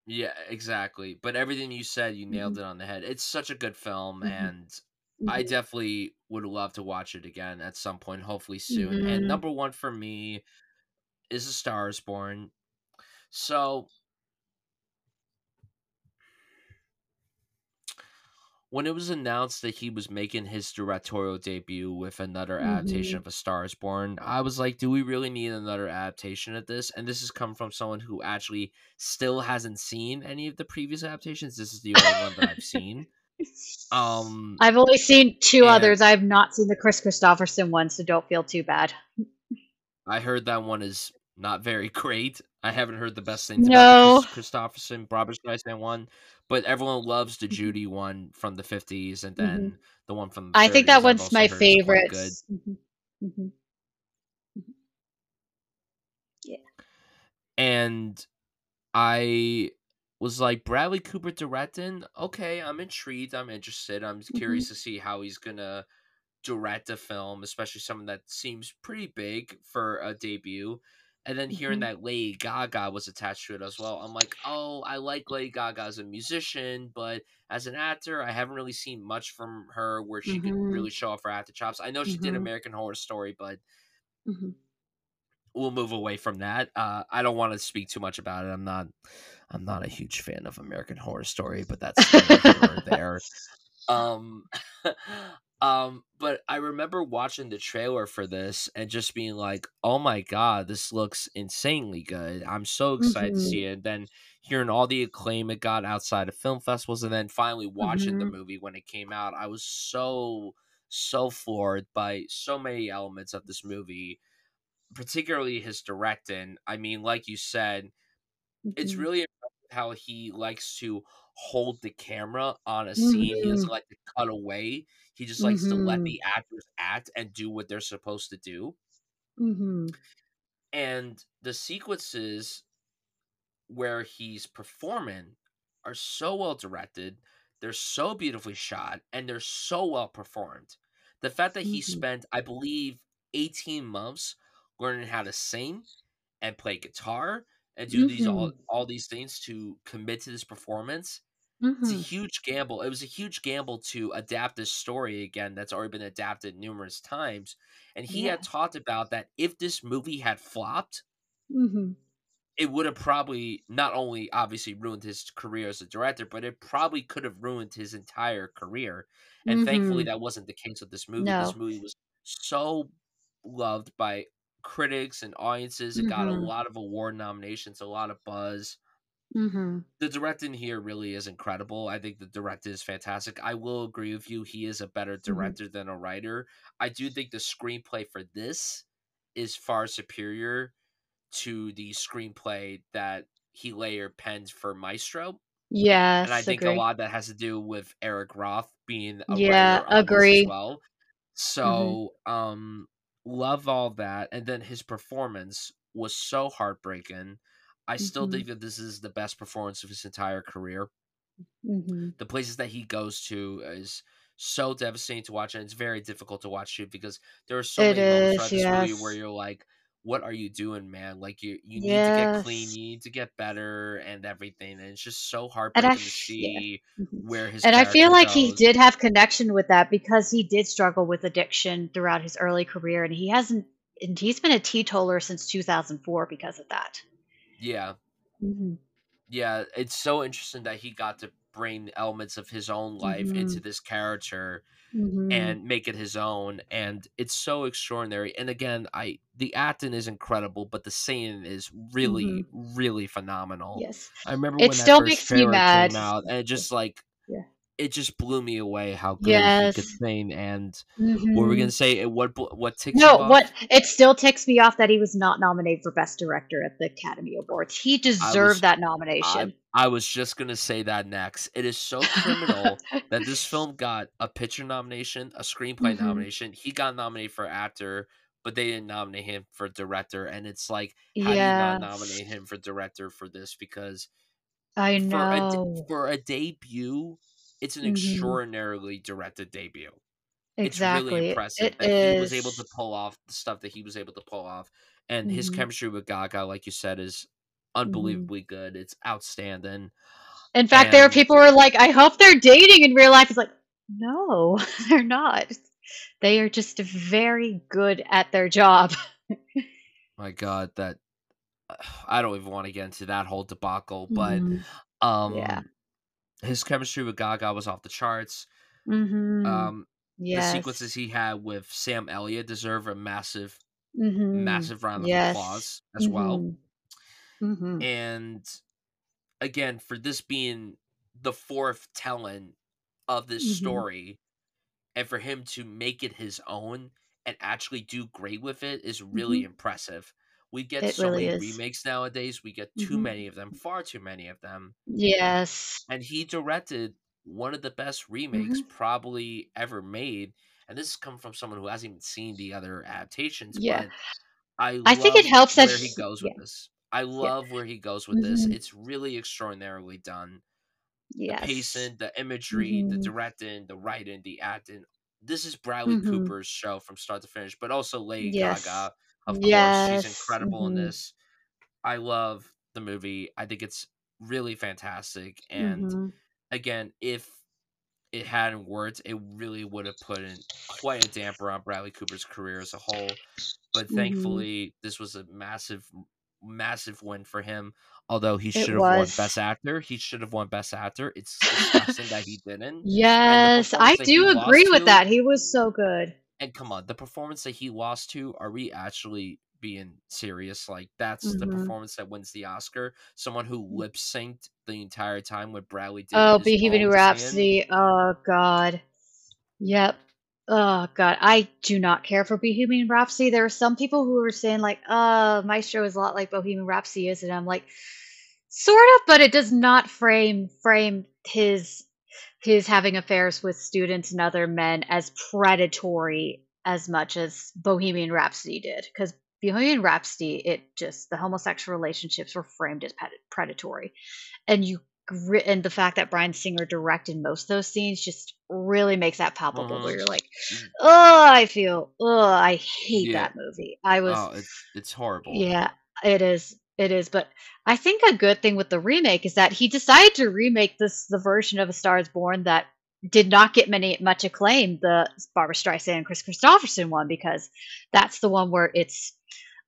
yeah, exactly. But everything you said, you nailed Mhm. it on the head. It's such a good film, Mhm. and I Mhm. definitely would love to watch it again at some point, hopefully soon. And Mhm. number one for me is A Star Is Born. So when it was announced that he was making his directorial debut with another adaptation Mhm. of A Star Is Born, I was like, do we really need another adaptation of this? And this has come from someone who actually still hasn't seen any of the previous adaptations. This is the only one that I've seen. Um, I've only seen 2 and others. I have not seen the Kris Kristofferson one, so don't feel too bad. I heard that one is not very great. I haven't heard the best things about the Kris Kristofferson, Barbra Streisand one, but everyone loves the Mhm. Judy one from the 50s, and Mhm. then the one from the I think that one's my heard is quite favorite. good. Mhm. Mhm. Mhm. Yeah. And I was like, Bradley Cooper directing? Okay, I'm intrigued. I'm interested. I'm curious to see how he's gonna direct a film, especially something that seems pretty big for a debut. And then hearing Mhm. that Lady Gaga was attached to it as well, I'm like, oh, I like Lady Gaga as a musician, but as an actor, I haven't really seen much from her where she could Mhm. really show off her actor chops. I know she did Mhm. American Horror Story, but Mhm. we'll move away from that. Uh, I don't want to speak too much about it. I'm not, I'm not a huge fan of American Horror Story, but that's there. Um, um, but I remember watching the trailer for this and just being like, "Oh my god, this looks insanely good! I'm so excited to see it." And then hearing all the acclaim it got outside of film festivals, and then finally watching the Mhm. movie when it came out, I was so so floored by so many elements of this movie particularly his directing. I mean, like you said, it's Mhm. really how he likes to hold the camera on a scene. He doesn't like to cut away. He just likes to let Mhm. the actors act and do what they're supposed to do. Mhm. And the sequences where he's performing are so well directed, they're so beautifully shot, and they're so well performed. The fact that he Mhm. spent, I believe, 18 months learning how to sing and play guitar and do these all Mhm. all these things to commit to this performance. It's a Mhm. huge gamble. It was a huge gamble to adapt this story again that's already been adapted numerous times. And he had talked about that if this movie had flopped, Mhm. it would have probably not only obviously ruined his career as a director, but it probably could have ruined his entire career. And thankfully, Mhm. that wasn't the case with this movie. This No. movie was so loved by critics and audiences. It got a Mhm. lot of award nominations, a lot of buzz. Mhm. The directing here really is incredible. I think the director is fantastic. I will agree with you. He is a better Mhm. director than a writer. I do think the screenplay for this is far superior to the screenplay that he later penned for Maestro. Yes. And I think a lot of that has to do with Eric Roth being a Yeah, writer on this as agree. well. Mhm. So, um, love all that. And then his performance was so heartbreaking. I still Mhm. think that this is the best performance of his entire career. Mhm. The places that he goes to is so devastating to watch, and it's very difficult to watch too because there are so It many moments is, this movie where you're like, "What are you doing, man? Like you you need to get clean, you need to get better, and everything." And it's just so And I to f yeah. see Mhm. where his And I feel like he did have connection with that because he did struggle with addiction throughout his early career, and he hasn't and he's been a teetotaler since 2004 because of that. Yeah. Mhm. Yeah, it's so interesting that he got to bring elements of his own life into Mhm. this character Mhm. and make it his own, and it's so extraordinary. And again, I the acting is incredible, but the singing is really, Mhm. really phenomenal. Yes. I remember It when that still first makes me mad. came out, and it just like. It just blew me away how good he could sing. And what were we gonna Mhm. say? What what ticks No, what it still ticks me off that he was not nominated for Best Director at the Academy Awards. He deserved was that nomination. I was just gonna say that next. It is so criminal that this film got a picture nomination, a screenplay Mhm. nomination. He got nominated for actor, but they didn't nominate him for director. And it's like, how do you not nominate him for director for this? Because I for a know. for a debut, it's an Mhm. extraordinarily directed debut. It's really Exactly. impressive It that he was able to pull off the stuff that he was able to pull off. And his Mhm. chemistry with Gaga, like you said, is Mhm. unbelievably good. It's outstanding. In fact, there are people who are like, "I hope they're dating in real life." It's like, no, they're not. They are just very good at their job. my god, that I don't even want to get into that whole debacle, but Mhm. Yeah. His chemistry with Gaga was off the charts. Mhm. Um the sequences he had with Sam Elliott deserve a massive Mhm. massive round of Yes. applause as well. Mhm. Mhm. And again, for this being the fourth telling of this Mhm. story and for him to make it his own and actually do great with it is really Mhm. impressive. We get It so really many is. remakes nowadays. We get too Mhm. many of them, far too many of them. Yes. And he directed one of the best remakes Mhm. probably ever made. And this has come from someone who hasn't even seen the other adaptations, Yeah. but I I think it helps where he he goes with yeah. this. I Yeah. love where he goes with this. Mhm. It's really extraordinarily done Yes. the pacing, the imagery, the Mhm. directing, the writing, the acting. This is Bradley Mhm. Cooper's show from start to finish, but also Lady Yes. Gaga, of course. She's incredible in Mhm. this. I love the movie. I think it's really fantastic. And Mhm. again, if it hadn't worked, it really would have put in quite a damper on Bradley Cooper's career as a whole. But Mhm. thankfully, this was a massive, massive win for him. Although he should have won Best. Actor, he should have won Best Actor. It's disgusting that he didn't. Yes, I performance that he do agree with to, that. He was so good. And come on, the performance that he lost to, are we actually being serious? Like that's the Mhm. performance that wins the Oscar. Someone who lip synced the entire time with Bradley did Oh, Bohemian singing. Rhapsody. Oh god. Yep. Oh god, I do not care for Bohemian Rhapsody. There are some people who are saying like, "Uh, Maestro is a lot like Bohemian Rhapsody is," and I'm like, sort of, but it does not frame frame his his having affairs with students and other men as predatory as much as Bohemian Rhapsody did. Because Bohemian Rhapsody, it just the homosexual relationships were framed as predatory, and you and the fact that Bryan Singer directed most of those scenes just really makes that palpable. Where Mhm. you're like, oh, I feel, oh, I hate Yeah. that movie. I was Oh, it's it's horrible. yeah, it is. It is, but I think a good thing with the remake is that he decided to remake this the version of A Star Is Born that did not get many much acclaim, the Barbra Streisand and Kris Kristofferson one, because that's the one where it's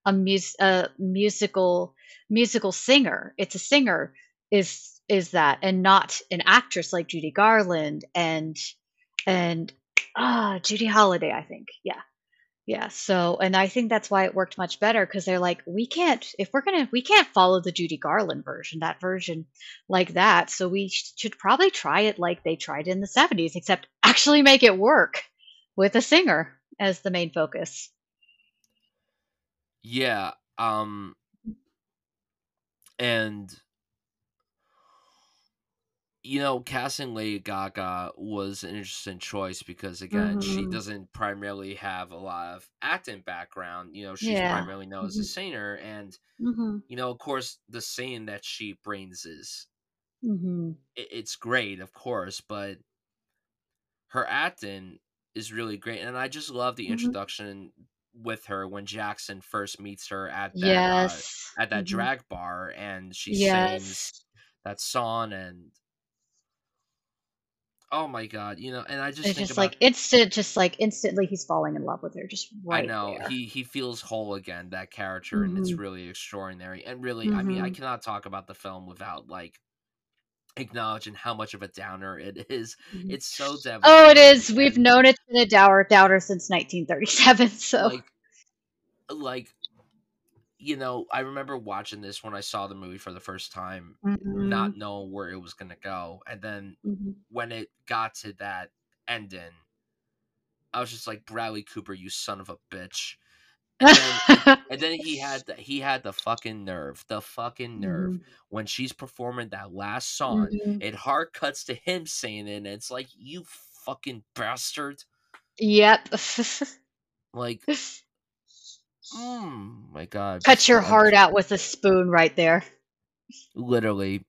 a mus a musical musical singer. It's a singer is is that and not an actress like Judy Garland and and ah Judy Holliday, I think. Yeah. Yeah, so and I think that's why it worked much better because they're like, "We can't if we're gonna we can't follow the Judy Garland version, that version like that, so we sh should probably try it like they tried in the '70s, except actually make it work with a singer as the main focus." Yeah, um, and you know, casting Lady Gaga was an interesting choice because again, she Mhm. doesn't primarily have a lot of acting background. You know, she's Yeah. primarily known as a Mhm. singer, and Mhm. you know, of course, the singing that she brings is Mhm. it, it's great, of course, but her acting is really great, and I just love the Mhm. introduction with her when Jackson first meets her at that uh at that drag bar and she sings Yes. that song and oh my god, you know, and I just It's just about like instant just like instantly he's falling in love with her just I know there. he he feels whole again that character and it's Mhm. really extraordinary and really I mean I Mhm. cannot talk about the film without like acknowledging how much of a downer it is. Mhm. It's so down. Oh, it is. We've known it's been a dour doubter since 1937, so like like you know, I remember watching this when I saw the movie for the first time, Mhm, not knowing where it was gonna go, and then mhm. when it got to that ending, I was just like, "Bradley Cooper, you son of a bitch." And then and then he had the he had the fucking nerve, the fucking nerve Mhm, when she's performing that last song, mhm. it hard cuts to him saying it, and it's like, "You fucking bastard." Yep. Like, mm, my god, Cut your heart out with a spoon right there. literally,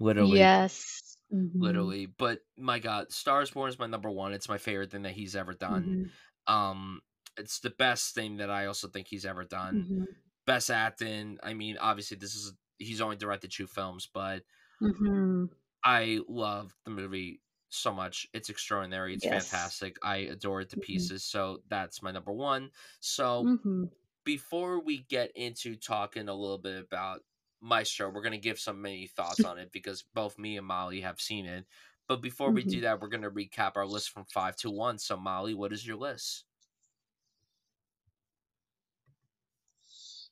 literally. Yes. Mhm, literally. But my God, Stars Born is my number one. It's my favorite thing that he's ever done. mhm, Um, it's the best thing that I also think he's ever done. mhm, Best acting. I mean, obviously, this is he's only directed two films, but mhm. I love the movie so much. It's extraordinary. It's Yes. fantastic. I adore it to Mhm, pieces. So that's my number one. So mhm, before we get into talking a little bit about Maestro, we're going to give some many thoughts on it because both me and Molly have seen it. But before we do mhm. that, we're going to recap our list from five to one. So, Molly, what is your list?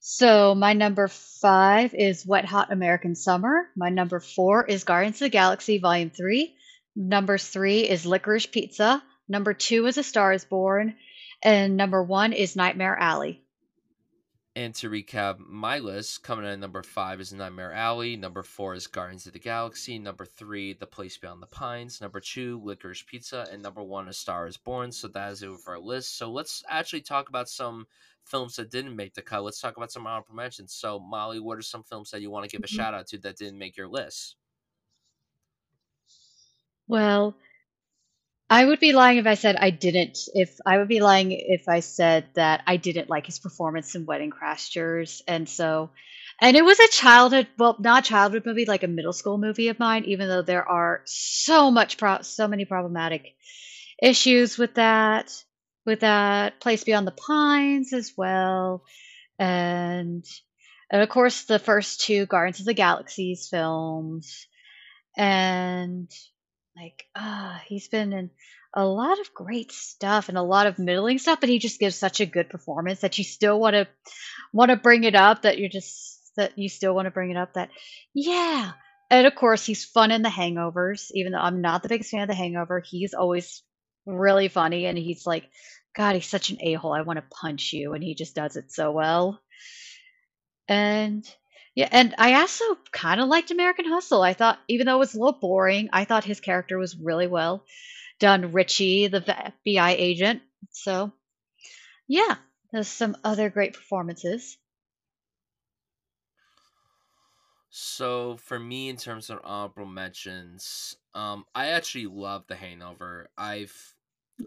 So my number 5 is Wet Hot American Summer. My number 4 is Guardians of the Galaxy Volume 3. Number 3 is Licorice Pizza. Number 2 is A Star Is Born. And number 1 is Nightmare Alley. And to recap my list, coming in at number five is Nightmare Alley. Number four is Guardians of the Galaxy. Number three, The Place Beyond the Pines. Number two, Licorice Pizza. And number one, A Star is Born. So that is it for our list. So let's actually talk about some films that didn't make the cut. Let's talk about some honorable mentions. So, Molly, what are some films that you want to give a Mhm. shout out to that didn't make your list? Well, I would be lying if I said I didn't. If I would be lying if I said that I didn't like his performance in Wedding Crashers, and so, and it was a childhood, well, not childhood movie, like a middle school movie of mine. Even though there are so much, pro- so many problematic issues with that, with that Place Beyond the Pines as well, and and of course the first two Guardians of the Galaxies films, and like, ah, he's been in a lot of great stuff and a lot of middling stuff, but he just gives such a good performance that you still want to want to bring it up. That you're just that you still want to bring it up. That yeah, and of course he's fun in The Hangovers. Even though I'm not the biggest fan of The Hangover, he's always really funny, and he's like, God, he's such an a-hole, I wanna punch you, and he just does it so well. And yeah, and I also kinda liked American Hustle. I thought even though it was a little boring, I thought his character was really well done. Richie, the FBI agent. So, yeah, there's some other great performances. So for me, in terms of honorable mentions, um, I actually love The Hangover. I've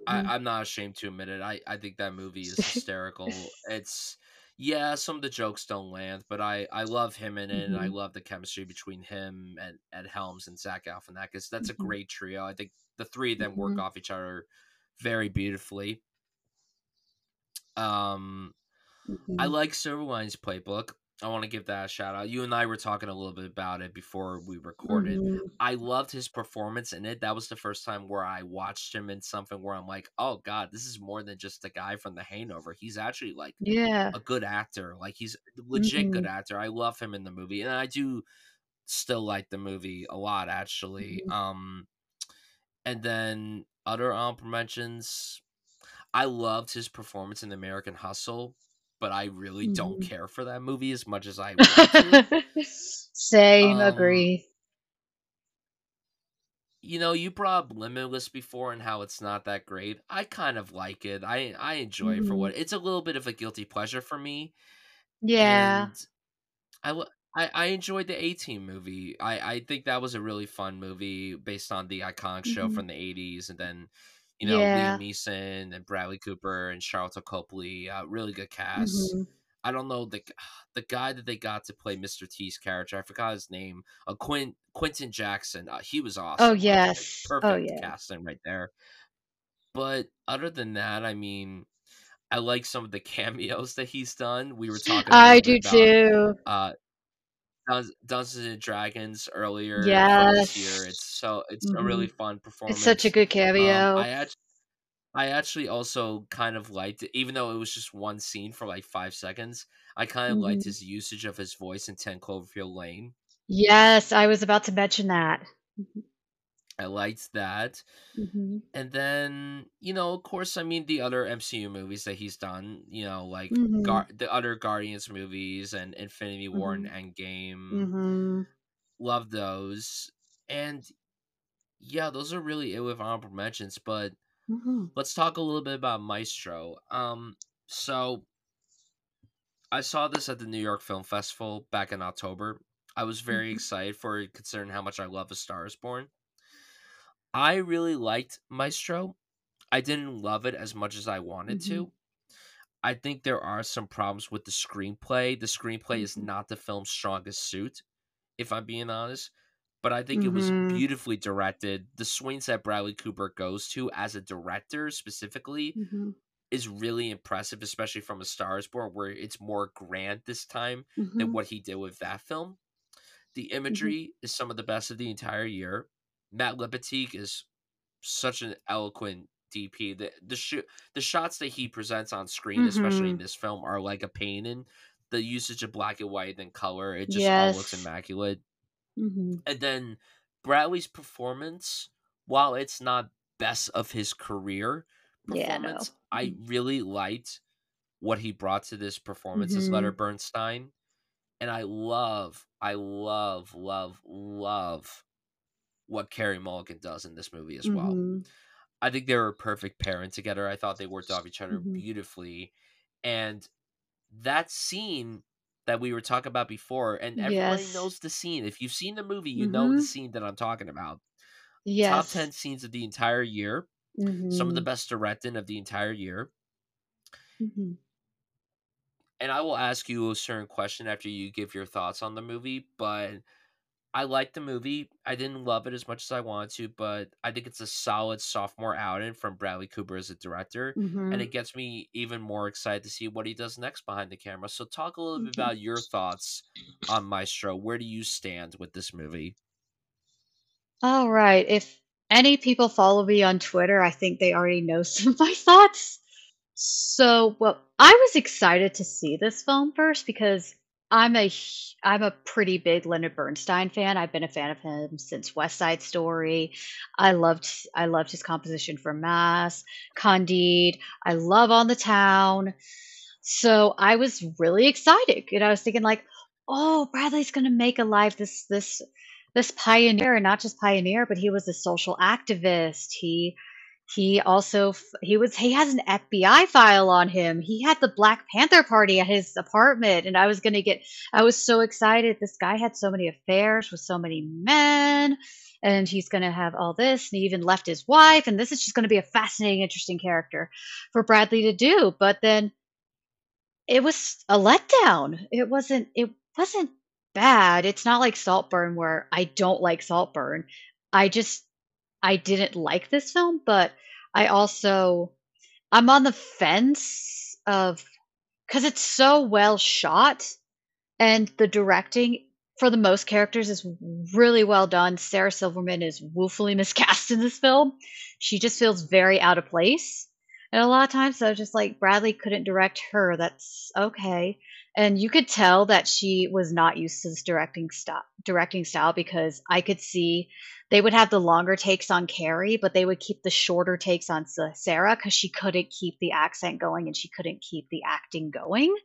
I, Mhm. I'm not ashamed to admit it. I, I think that movie is hysterical. It's yeah, some of the jokes don't land, but I, I love him in it, and I love the chemistry between him and Ed Helms and Zach Galifianakis. That's a mhm, great trio. I think the three of them work mhm, off each other very beautifully. Um, I mhm, like Silver Linings Playbook. I want to give that a shout out. You and I were talking a little bit about it before we recorded. mhm. I loved his performance in it. That was the first time where I watched him in something where I'm like, oh god, this is more than just a guy from The Hangover. He's actually like Yeah. a good actor. Like he's a legit good Mhm, actor. I love him in the movie, and I do still like the movie a lot actually. mhm, Um, and then other honorable mentions. I loved his performance in American Hustle, but I really don't mhm. care for that movie as much as I want to. Same, Um, agree. you know, you brought up Limitless before and how it's not that great. I kind of like it. I I enjoy it for what it's a little bit of a guilty pleasure for me, Yeah. and I enjoyed the A Team movie. I, I think that was a really fun movie based on the iconic show Mhm. from the '80s, and then you know Liam Neeson and Bradley Cooper and Sharlto Copley. Uh, really good cast. Mhm. I don't know the the guy that they got to play Mr. T's character. I forgot his name. Uh, Quint Quinton Jackson. Uh, he was Oh, awesome. Like uh, yes. Oh, perfect yeah. casting right there. But other than that, I mean, I like some of the cameos that he's done. We were talking I do about too. uh Dun Dungeons and Dragons earlier this year. It's so it's a really fun performance. It's such a good Um, cameo. I act I actually also kind of liked it, even though it was just one scene for like 5 seconds, I kind of liked Mhm. his usage of his voice in 10 Cloverfield Lane. Yes, I was about to mention that. I liked that. Mhm. And then, you know, of course, I mean the other MCU movies that he's done, you know, like Mhm. Gar- the other Guardians movies and Infinity War and Mhm. Endgame. Mhm. Love those. And yeah, those are really it with honorable mentions, but Mhm. let's talk a little bit about Maestro. Um, so I saw this at the New York Film Festival back in October. I was very Mhm. excited for it considering how much I love A Star is Born. I really liked Maestro. I didn't love it as much as I wanted Mhm. to. I think there are some problems with the screenplay. The screenplay is Mhm. not the film's strongest suit, if I'm being honest. But I think it was Mhm. beautifully directed. The swings that Bradley Cooper goes to as a director specifically Mhm. is really impressive, especially from A Star is Born, where it's more grand this time than Mhm. what he did with that film. The Mhm. imagery is some of the best of the entire year. Matt Libatique is such an eloquent DP. The the sh- the shots that he presents on screen, especially in Mhm. this film, are like a pain. painting. The usage of black and white and color, it just all looks Yes. immaculate. Mhm. And then Bradley's performance, while it's not best of his career Yeah, no. performance, I really liked what he brought to this performance as Mhm. Leonard Bernstein. And I love, I love, love, love what Carey Mulligan does in this movie as well. Mhm. I think they were a perfect pairing together. I thought they worked off each other Mhm. beautifully. And that scene that we were talking about before, and everybody Yes. knows the scene. If you've seen the movie, you know the Mhm. scene that I'm talking about. Yes. Top 10 scenes of the entire year, some of the Mhm. best directing of the entire year. Mhm. And I will ask you a certain question after you give your thoughts on the movie, but I like the movie. I didn't love it as much as I wanted to, but I think it's a solid sophomore outing from Bradley Cooper as a director, and Mhm. it gets me even more excited to see what he does next behind the camera. So, talk a little bit Mhm. about your thoughts on Maestro. Where do you stand with this movie? All right. If any people follow me on Twitter, I think they already know some of my thoughts. So, well, I was excited to see this film first because I'm a I'm a pretty big Leonard Bernstein fan. I've been a fan of him since West Side Story. I loved I loved his composition for Mass, Candide. I love On the Town. So I was really excited, and I was thinking like, "Oh, Bradley's gonna make alive this this this pioneer, and not just pioneer, but he was a social activist. He he also he was he has an FBI file on him. He had the Black Panther Party at his apartment, and I was gonna get I was so excited. This guy had so many affairs with so many men, and he's gonna have all this, and he even left his wife, and this is just gonna be a fascinating, interesting character for Bradley to do. But then it was a letdown. It wasn't it wasn't bad. It's not like Saltburn where I don't like Saltburn. I just I didn't like this film, but I also I'm on the fence of because it's so well shot and the directing for the most characters is really well done. Sarah Silverman is woefully miscast in this film. She just feels very out of place. And a lot of times was just like, Bradley couldn't direct her. That's okay. And you could tell that she was not used to this directing style directing style because I could see they would have the longer takes on Carey, but they would keep the shorter takes on Sarah because she couldn't keep the accent going and she couldn't keep the acting going.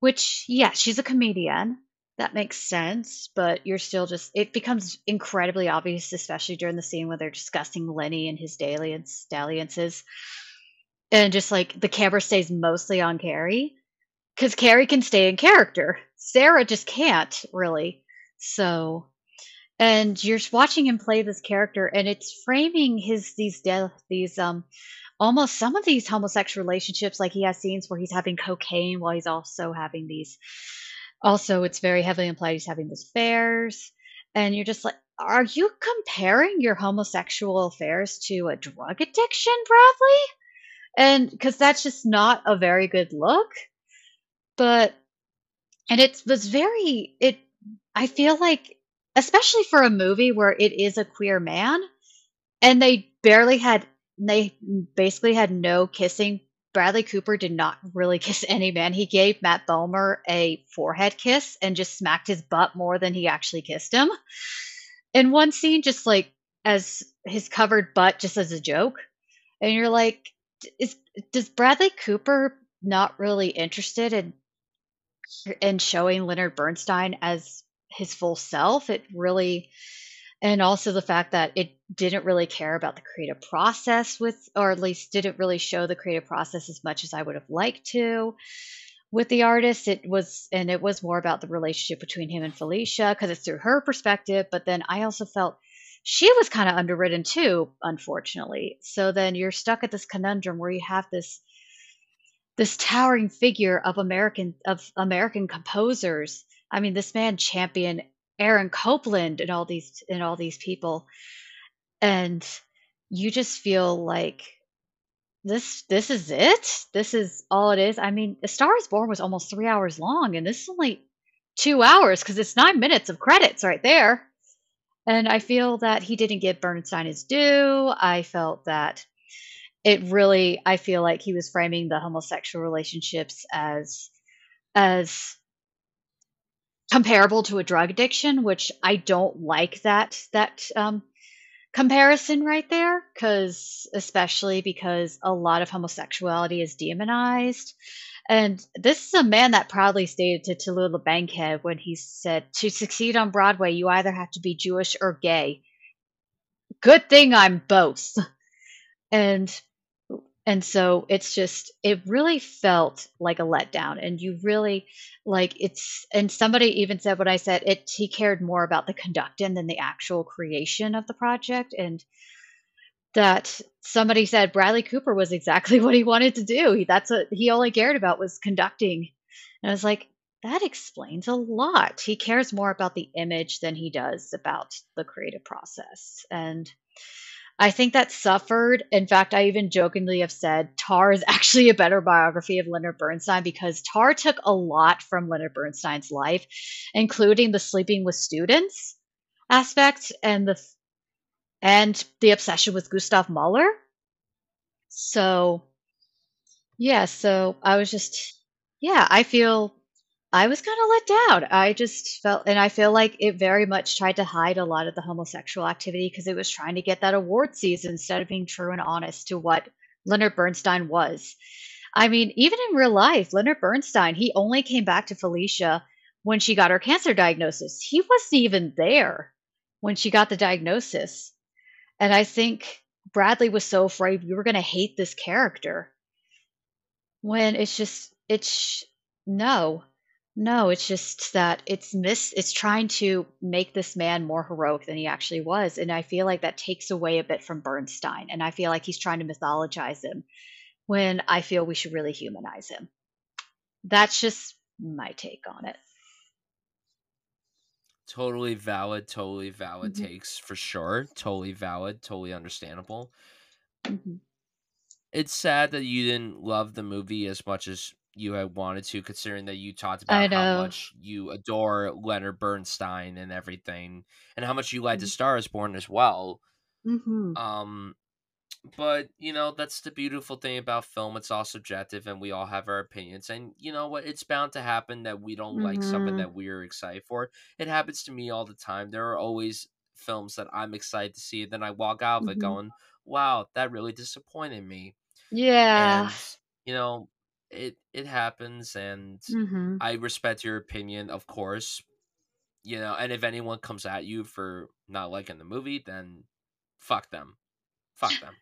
Which, yeah, she's a comedian. That makes sense, but you're still just it becomes incredibly obvious, especially during the scene where they're discussing Lenny and his dalliance dalliances. And just like the camera stays mostly on Carey. Because Carey can stay in character. Sarah just can't, really. So and you're watching him play this character and it's framing his these death these um almost some of these homosexual relationships like he has scenes where he's having cocaine while he's also having these also it's very heavily implied he's having these affairs and you're just like are you comparing your homosexual affairs to a drug addiction bradley and because that's just not a very good look but and it was very it i feel like especially for a movie where it is a queer man and they barely had they basically had no kissing. Bradley cooper did not really kiss any man. He gave matt bomer a forehead kiss and just smacked his butt more than he actually kissed him. In one scene just like as his covered butt just as a joke. And you're like is does bradley cooper not really interested in in showing leonard bernstein as his full self. It really and also the fact that it didn't really care about the creative process with or at least didn't really show the creative process as much as I would have liked to with the artist it was and it was more about the relationship between him and Felicia because it's through her perspective but then I also felt she was kind of underwritten too unfortunately so then you're stuck at this conundrum where you have this this towering figure of American of American composers I mean, this man championed Aaron Copland and all these and all these people, and you just feel like this this is it. This is all it is. I mean, A Star Is Born was almost three hours long, and this is only two hours because it's nine minutes of credits right there. And I feel that he didn't give Bernstein his due. I felt that it really. I feel like he was framing the homosexual relationships as as comparable to a drug addiction, which I don't like that that um, comparison right there, because especially because a lot of homosexuality is demonized. And this is a man that proudly stated to Tallulah Bankhead when he said, To succeed on Broadway, you either have to be Jewish or gay. Good thing I'm both. And and so it's just it really felt like a letdown. And you really like it's and somebody even said what i said it he cared more about the conducting than the actual creation of the project. And that somebody said bradley cooper was exactly what he wanted to do. He, that's what he only cared about was conducting. And i was like that explains a lot. He cares more about the image than he does about the creative process. And I think that suffered. In fact, I even jokingly have said Tar is actually a better biography of Leonard Bernstein because Tar took a lot from Leonard Bernstein's life, including the sleeping with students aspect and the and the obsession with Gustav Mahler. So, yeah, so I was just yeah, I feel I was kinda let down. I just felt and I feel like it very much tried to hide a lot of the homosexual activity because it was trying to get that award season instead of being true and honest to what Leonard Bernstein was. I mean, even in real life, Leonard Bernstein, he only came back to Felicia when she got her cancer diagnosis. He wasn't even there when she got the diagnosis. And I think Bradley was so afraid we were gonna hate this character when it's just it's no. No, it's just that it's miss it's trying to make this man more heroic than he actually was, and I feel like that takes away a bit from Bernstein, and I feel like he's trying to mythologize him when I feel we should really humanize him. That's just my take on it. Totally valid, totally valid Mhm. takes for sure. Totally valid, totally understandable. Mhm. It's sad that you didn't love the movie as much as you had wanted to, considering that you talked about how much you adore Leonard Bernstein and everything, and how much you liked A Mhm. Star Is Born as well. Mhm. Um, but, you know, that's the beautiful thing about film, it's all subjective and we all have our opinions, and you know what? It's bound to happen that we don't like something Mhm. that we're excited for. It happens to me all the time. There are always films that I'm excited to see, then I walk out of it Mhm. going, "Wow, that really disappointed me." Yeah. And, you know, it it happens, and Mhm. I respect your opinion, of course, you know, and if anyone comes at you for not liking the movie, then fuck them. Fuck them.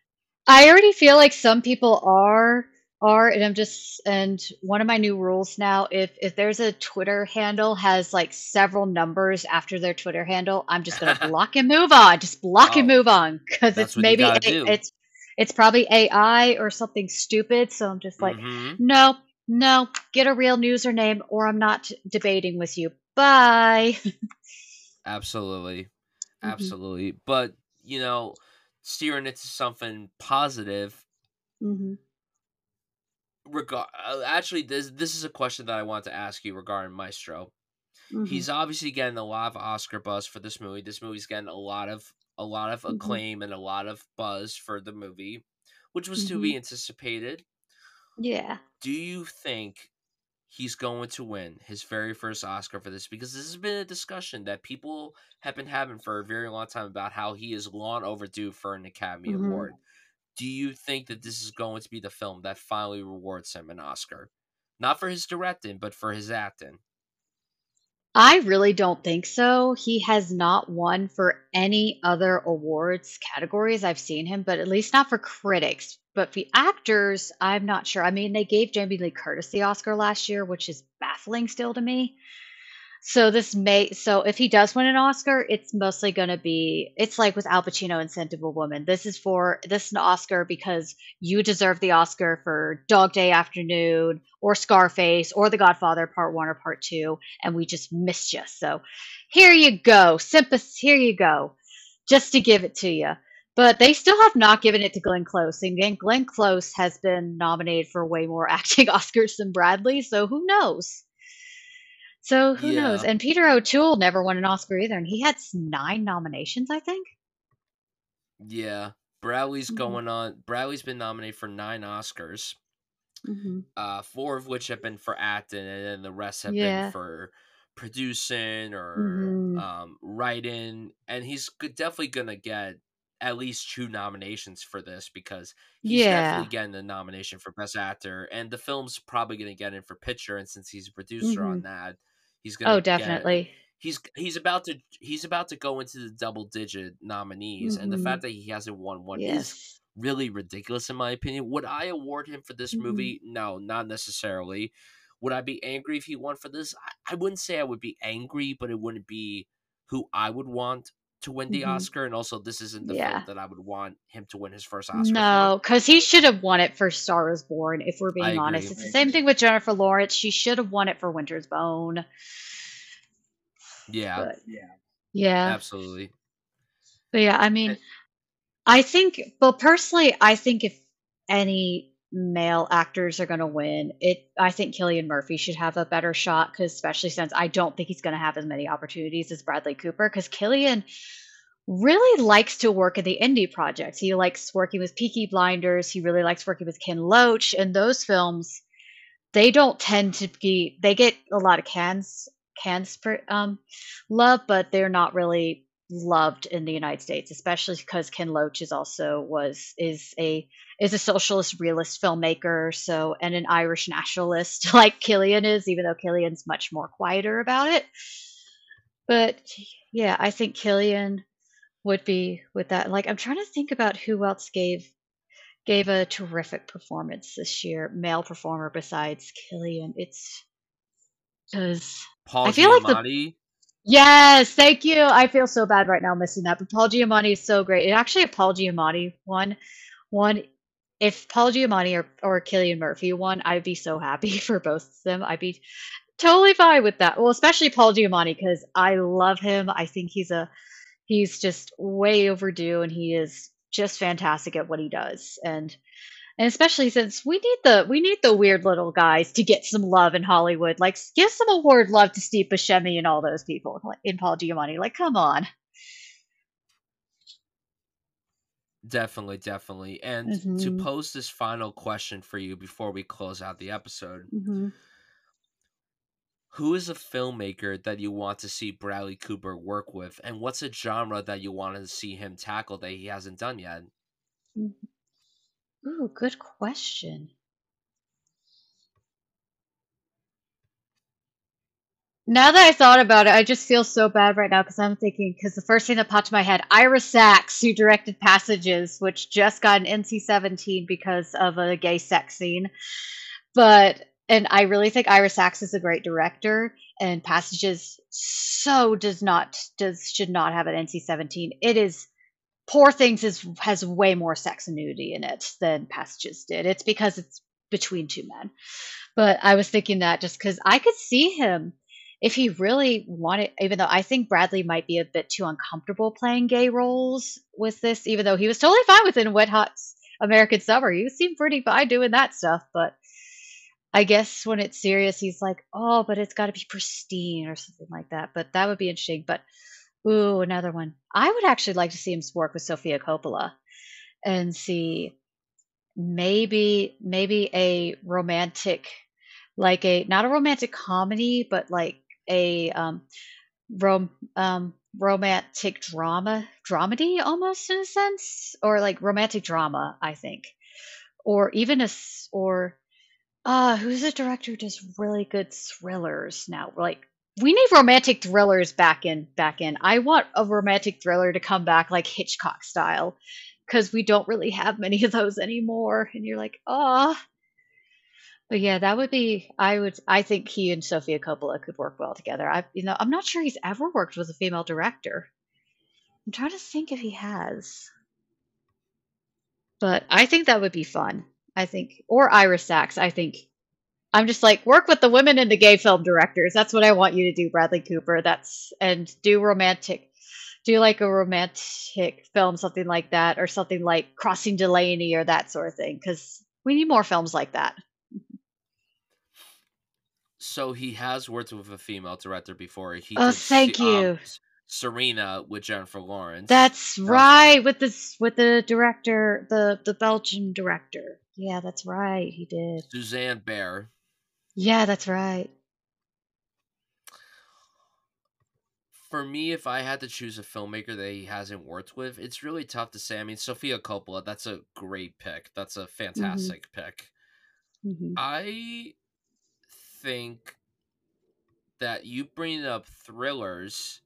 I already feel like some people are are, and I'm just and one of my new rules now, if if there's a Twitter handle has, like, several numbers after their Twitter handle, I'm just gonna block and move on, just block and Oh, move on because it's maybe do. it's it's probably AI or something stupid, so I'm just like, Mhm. "No, no, get a real username or I'm not debating with you. Bye." Absolutely. Absolutely, but, you know, steering it to something positive Mhm. regar uh, actually, this this is a question that I want to ask you regarding Maestro. Mhm. He's obviously getting a lot of Oscar buzz for this movie. This movie's getting a lot of a lot of Mhm. acclaim and a lot of buzz for the movie, which was to be anticipated. Yeah. Do you think he's going to win his very first Oscar for this? Because this has been a discussion that people have been having for a very long time about how he is long overdue for an Academy Mhm. Award. Do you think that this is going to be the film that finally rewards him an Oscar? Not for his directing, but for his acting. I really don't think so. He has not won for any other awards categories I've seen him, but at least not for critics. But for actors, I'm not sure. I mean, they gave Jamie Lee Curtis the Oscar last year, which is baffling still to me. So this may so if he does win an Oscar, it's mostly gonna be it's like with Al Pacino in a Woman. This is for this is an Oscar because you deserve the Oscar for Dog Day Afternoon or Scarface or The Godfather Part 1 or Part 2, and we just missed you. So here you go. Sympath here you go. Just to give it to you. But they still have not given it to Glenn Close. And Glenn Close has been nominated for way more acting Oscars than Bradley, so who knows? So who knows? And Peter O'Toole never won an Oscar either, and he had 9 nominations, I think? Yeah. Bradley's Mhm. going on Bradley's been nominated for 9 Oscars. Mhm. Uh, 4 of which have been for acting, and then the rest have been for producing or, Mhm. um, writing, and he's definitely gonna get at least 2 nominations for this because he's definitely getting the nomination for Best Actor, and the film's probably gonna get in for picture, and since he's a producer on Mhm. that, he's Oh, gonna get definitely. he's he's about to he's about to go into the double-digit nominees, and the fact Mhm. that he hasn't won 1 is really ridiculous in my opinion. Would I award him for this Mhm. movie? No, not necessarily. Would I be angry if he won for this? I I wouldn't say I would be angry, but it wouldn't be who I would want to win the Mhm. Oscar, and also this isn't the film that I would want him to win his first Oscar No, because he should have won it for Star Is Born, if we're I being honest. agree. It's the same thing with Jennifer Lawrence. She should have won it for Winter's Bone. Yeah. But yeah. Absolutely. But, yeah, I And mean, I think well, personally, I think if any male actors are gonna win, it I think Cillian Murphy should have a better shot cuz especially since I don't think he's gonna have as many opportunities as Bradley Cooper cuz Cillian really likes to work in the indie projects. He likes working with Peaky Blinders, he really likes working with Ken Loach, and those films they don't tend to be they get a lot of Cannes Cannes per, um, love, but they're not really loved in the United States, especially because Ken Loach is also was is a is a socialist realist filmmaker, so and an Irish nationalist like Cillian is, even though Cillian's much more quieter about it. But yeah, I think Cillian would be with that. Like I'm trying to think about who else gave gave a terrific performance this year, male performer besides Cillian. It's because Paul I feel like the Giamatti. Yes, thank you. I feel so bad right now missing that, but Paul Giamatti is so great. And actually, a Paul Giamatti one, one, if Paul Giamatti or or Cillian Murphy won, I'd be so happy for both of them. I'd be totally fine with that. Well, especially Paul Giamatti because I love him. I think he's a he's just way overdue, and he is just fantastic at what he does. And and especially since we need the we need the weird little guys to get some love in Hollywood. Like give some award love to Steve Buscemi and all those people in Paul Giamatti. Like come on. Definitely, definitely. And to hmm pose this final question for you before we close out the episode, hmm who is a filmmaker that you want to see Bradley Cooper work with, and what's a genre that you want to see him tackle that he hasn't done yet? Ooh, good question. Now that I thought about it, I just feel so bad right now because I'm thinking because the first thing that popped in my head, Ira Sachs, who directed Passages, which just got an NC-17 because of a gay sex scene. But and I really think Ira Sachs is a great director, and Passages so does not does should not have an NC-17. It is Poor Things is has way more sex and nudity in it than Passages did. It's because it's between two men. But I was thinking that just because I could see him if he really wanted, even though I think Bradley might be a bit too uncomfortable playing gay roles with this, even though he was totally fine with it in Wet Hot American Summer. He seemed pretty fine doing that stuff, but I guess when it's serious, he's like, oh, but it's got to be pristine or something like that. But that would be interesting. But ooh, another one. I would actually like to see him work with Sofia Coppola and see maybe maybe a romantic like a not a romantic comedy but like a um rom um romantic drama dramedy almost in a sense or like romantic drama i think or even a or uh who's a director who does really good thrillers now like we need romantic thrillers back in back in i want a romantic thriller to come back like hitchcock style because we don't really have many of those anymore and you're like oh but yeah, that would be I would I think he and Sofia Coppola could work well together. I you know, I'm not sure he's ever worked with a female director. I'm trying to think if he has. But I think that would be fun. I think or Ira Sachs. I think I'm just like work with the women and the gay film directors. That's what I want you to do, Bradley Cooper. That's and do romantic do like a romantic film something like that or something like Crossing Delancey or that sort of thing cuz we need more films like that. So he has worked with a female director before. He Oh, thank um you. Serena with Jennifer Lawrence. That's right, with this with the director, the the Belgian director. Yeah, that's right. He did. Susanne Bier. Yeah, that's right. For me, if I had to choose a filmmaker that he hasn't worked with, it's really tough to say. I mean, Sofia Coppola, that's a great pick. That's a Mhm. fantastic pick. Mhm. I think that you bring up thrillers,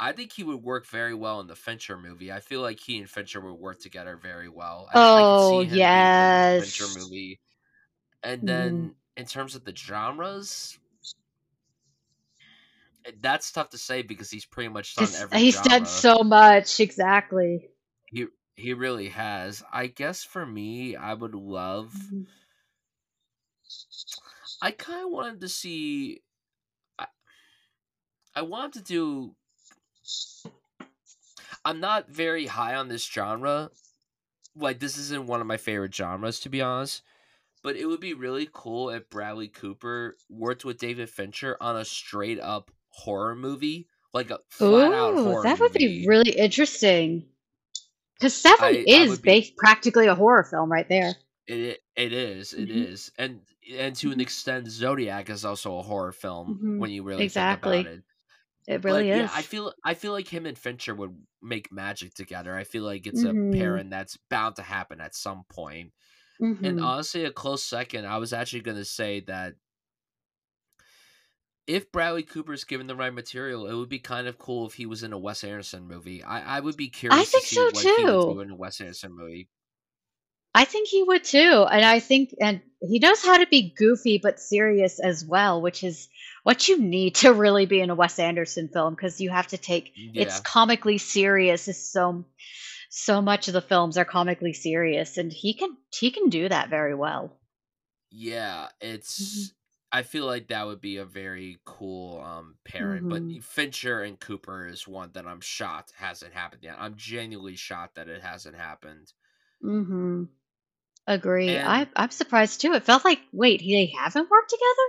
I think he would work very well in the Fincher movie. I feel like he and Fincher would work together very well. I, I Oh, see him being in the Fincher movie. And Mhm. then in terms of the genres, eh, that's tough to say because he's pretty much done every he's done so much, exactly. He he really has. I guess for me, I would love. Mhm. I kind of wanted to see. I, I wanted to do. I'm not very high on this genre. Like this isn't one of my favorite genres to be honest. But it would be really cool if Bradley Cooper worked with David Fincher on a straight up horror movie, like a flat out horror that would be really interesting. Because Seven I I is would be practically a horror film right there. It it is, it Mhm. is, and and to an Mhm. extent, Zodiac is also a horror film Mhm. when you really think about Exactly. it. It But really yeah, I feel I feel like him and Fincher would make magic together. I feel like it's a Mhm. pairing that's bound to happen at some point. And Mhm. honestly, a close second, I was actually gonna say that if Bradley Cooper's given the right material, it would be kind of cool if he was in a Wes Anderson movie. I I would be I curious to think see so what he would too. in a Wes Anderson movie. I think he would too, and I think and he knows how to be goofy but serious as well, which is what you need to really be in a Wes Anderson film because you have to take it's comically serious. Is so so much of the films are comically serious, and he can he can do that very well. Yeah, it's I feel like that would be a very cool um pairing, but Mhm. Fincher and Cooper is one that I'm shocked hasn't happened yet. I'm genuinely shocked that it hasn't happened. mm-hmm Agree. And I I'm surprised too. It felt like wait, they haven't worked together?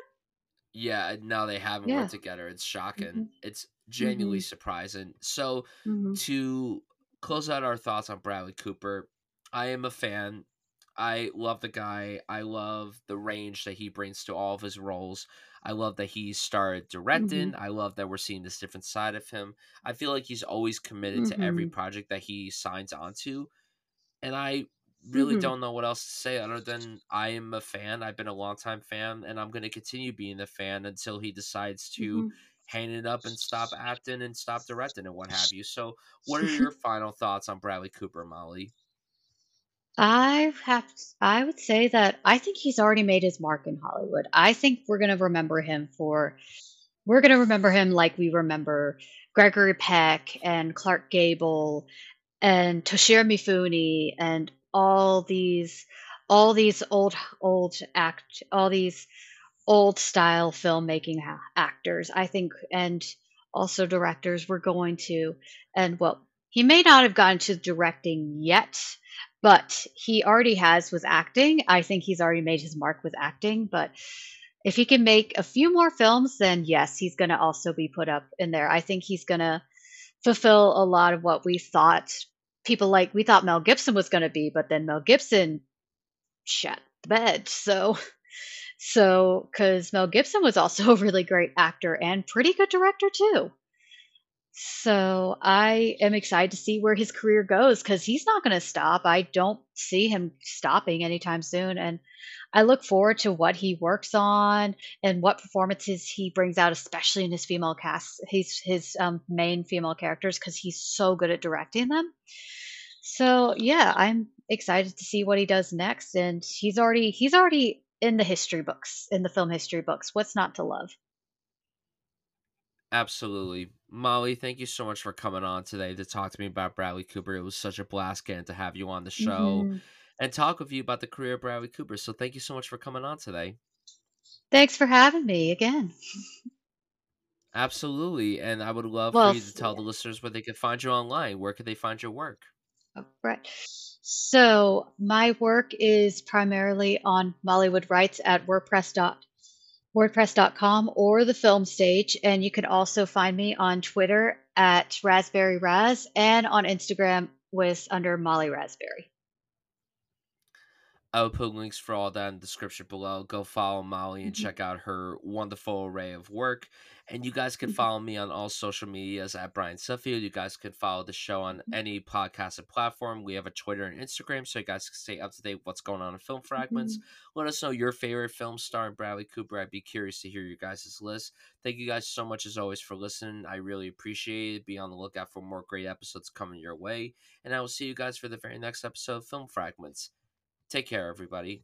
yeah, now they haven't worked together. It's shocking. Mhm. It's genuinely Mhm. surprising. So Mhm. to close out our thoughts on Bradley Cooper, I am a fan. I love the guy. I love the range that he brings to all of his roles. I love that he started directing. Mhm. I love that we're seeing this different side of him. I feel like he's always committed to every Mhm. project that he signs onto. And I really Mhm. don't know what else to say other than I am a fan. I've been a longtime fan, and I'm going to continue being a fan until he decides to Hang it up and stop acting and stop directing and what have you. So, what are your final thoughts on Bradley Cooper, Molly? I have I would say that I think he's already made his mark in Hollywood. I think we're gonna remember him for we're gonna remember him like we remember Gregory Peck and Clark Gable and Toshiro Mifune and all these all these old old act all these old style filmmaking ha- actors i think and also directors were going to and well he may not have gotten to directing yet but he already has with acting. I think he's already made his mark with acting but if he can make a few more films then yes he's going to also be put up in there. I think he's going to fulfill a lot of what we thought people like we thought mel gibson was going to be but then mel gibson shut the bed so so, because Mel Gibson was also a really great actor and pretty good director too. So, I am excited to see where his career goes because he's not going to stop. I don't see him stopping anytime soon. And I look forward to what he works on and what performances he brings out, especially in his female cast, his, his um, main female characters, because he's so good at directing them. So, yeah, I'm excited to see what he does next. And he's already, he's already in the history books, in the film history books. What's not to love? Absolutely. Molly, thank you so much for coming on today to talk to me about Bradley Cooper. It was such a blast getting to have you on the show hmm and talk with you about the career of Bradley Cooper. So, thank you so much for coming on today. Thanks for having me again. Absolutely. And I would love for you to tell the listeners where they can find you online. Where could they find your work? oh, right. So, my work is primarily on Mollywood Rights at WordPress. WordPress.com or the film stage. And you can also find me on Twitter at Rasberry Raz and on Instagram with under Molly Rasberry. I will put links for all that in the description below. Go follow Molly and Mhm, check out her wonderful array of work. And you guys can mhm, follow me on all social medias at Bryan Sudfield. You guys can follow the show on mhm, any podcasting platform. We have a Twitter and Instagram, so you guys can stay up to date with what's going on in Film Fragments. mhm. Let us know your favorite film star in Bradley Cooper. I'd be curious to hear your guys' list. Thank you guys so much as always for listening. I really appreciate it. Be on the lookout for more great episodes coming your way. And I will see you guys for the very next episode of Film Fragments. Take care, everybody.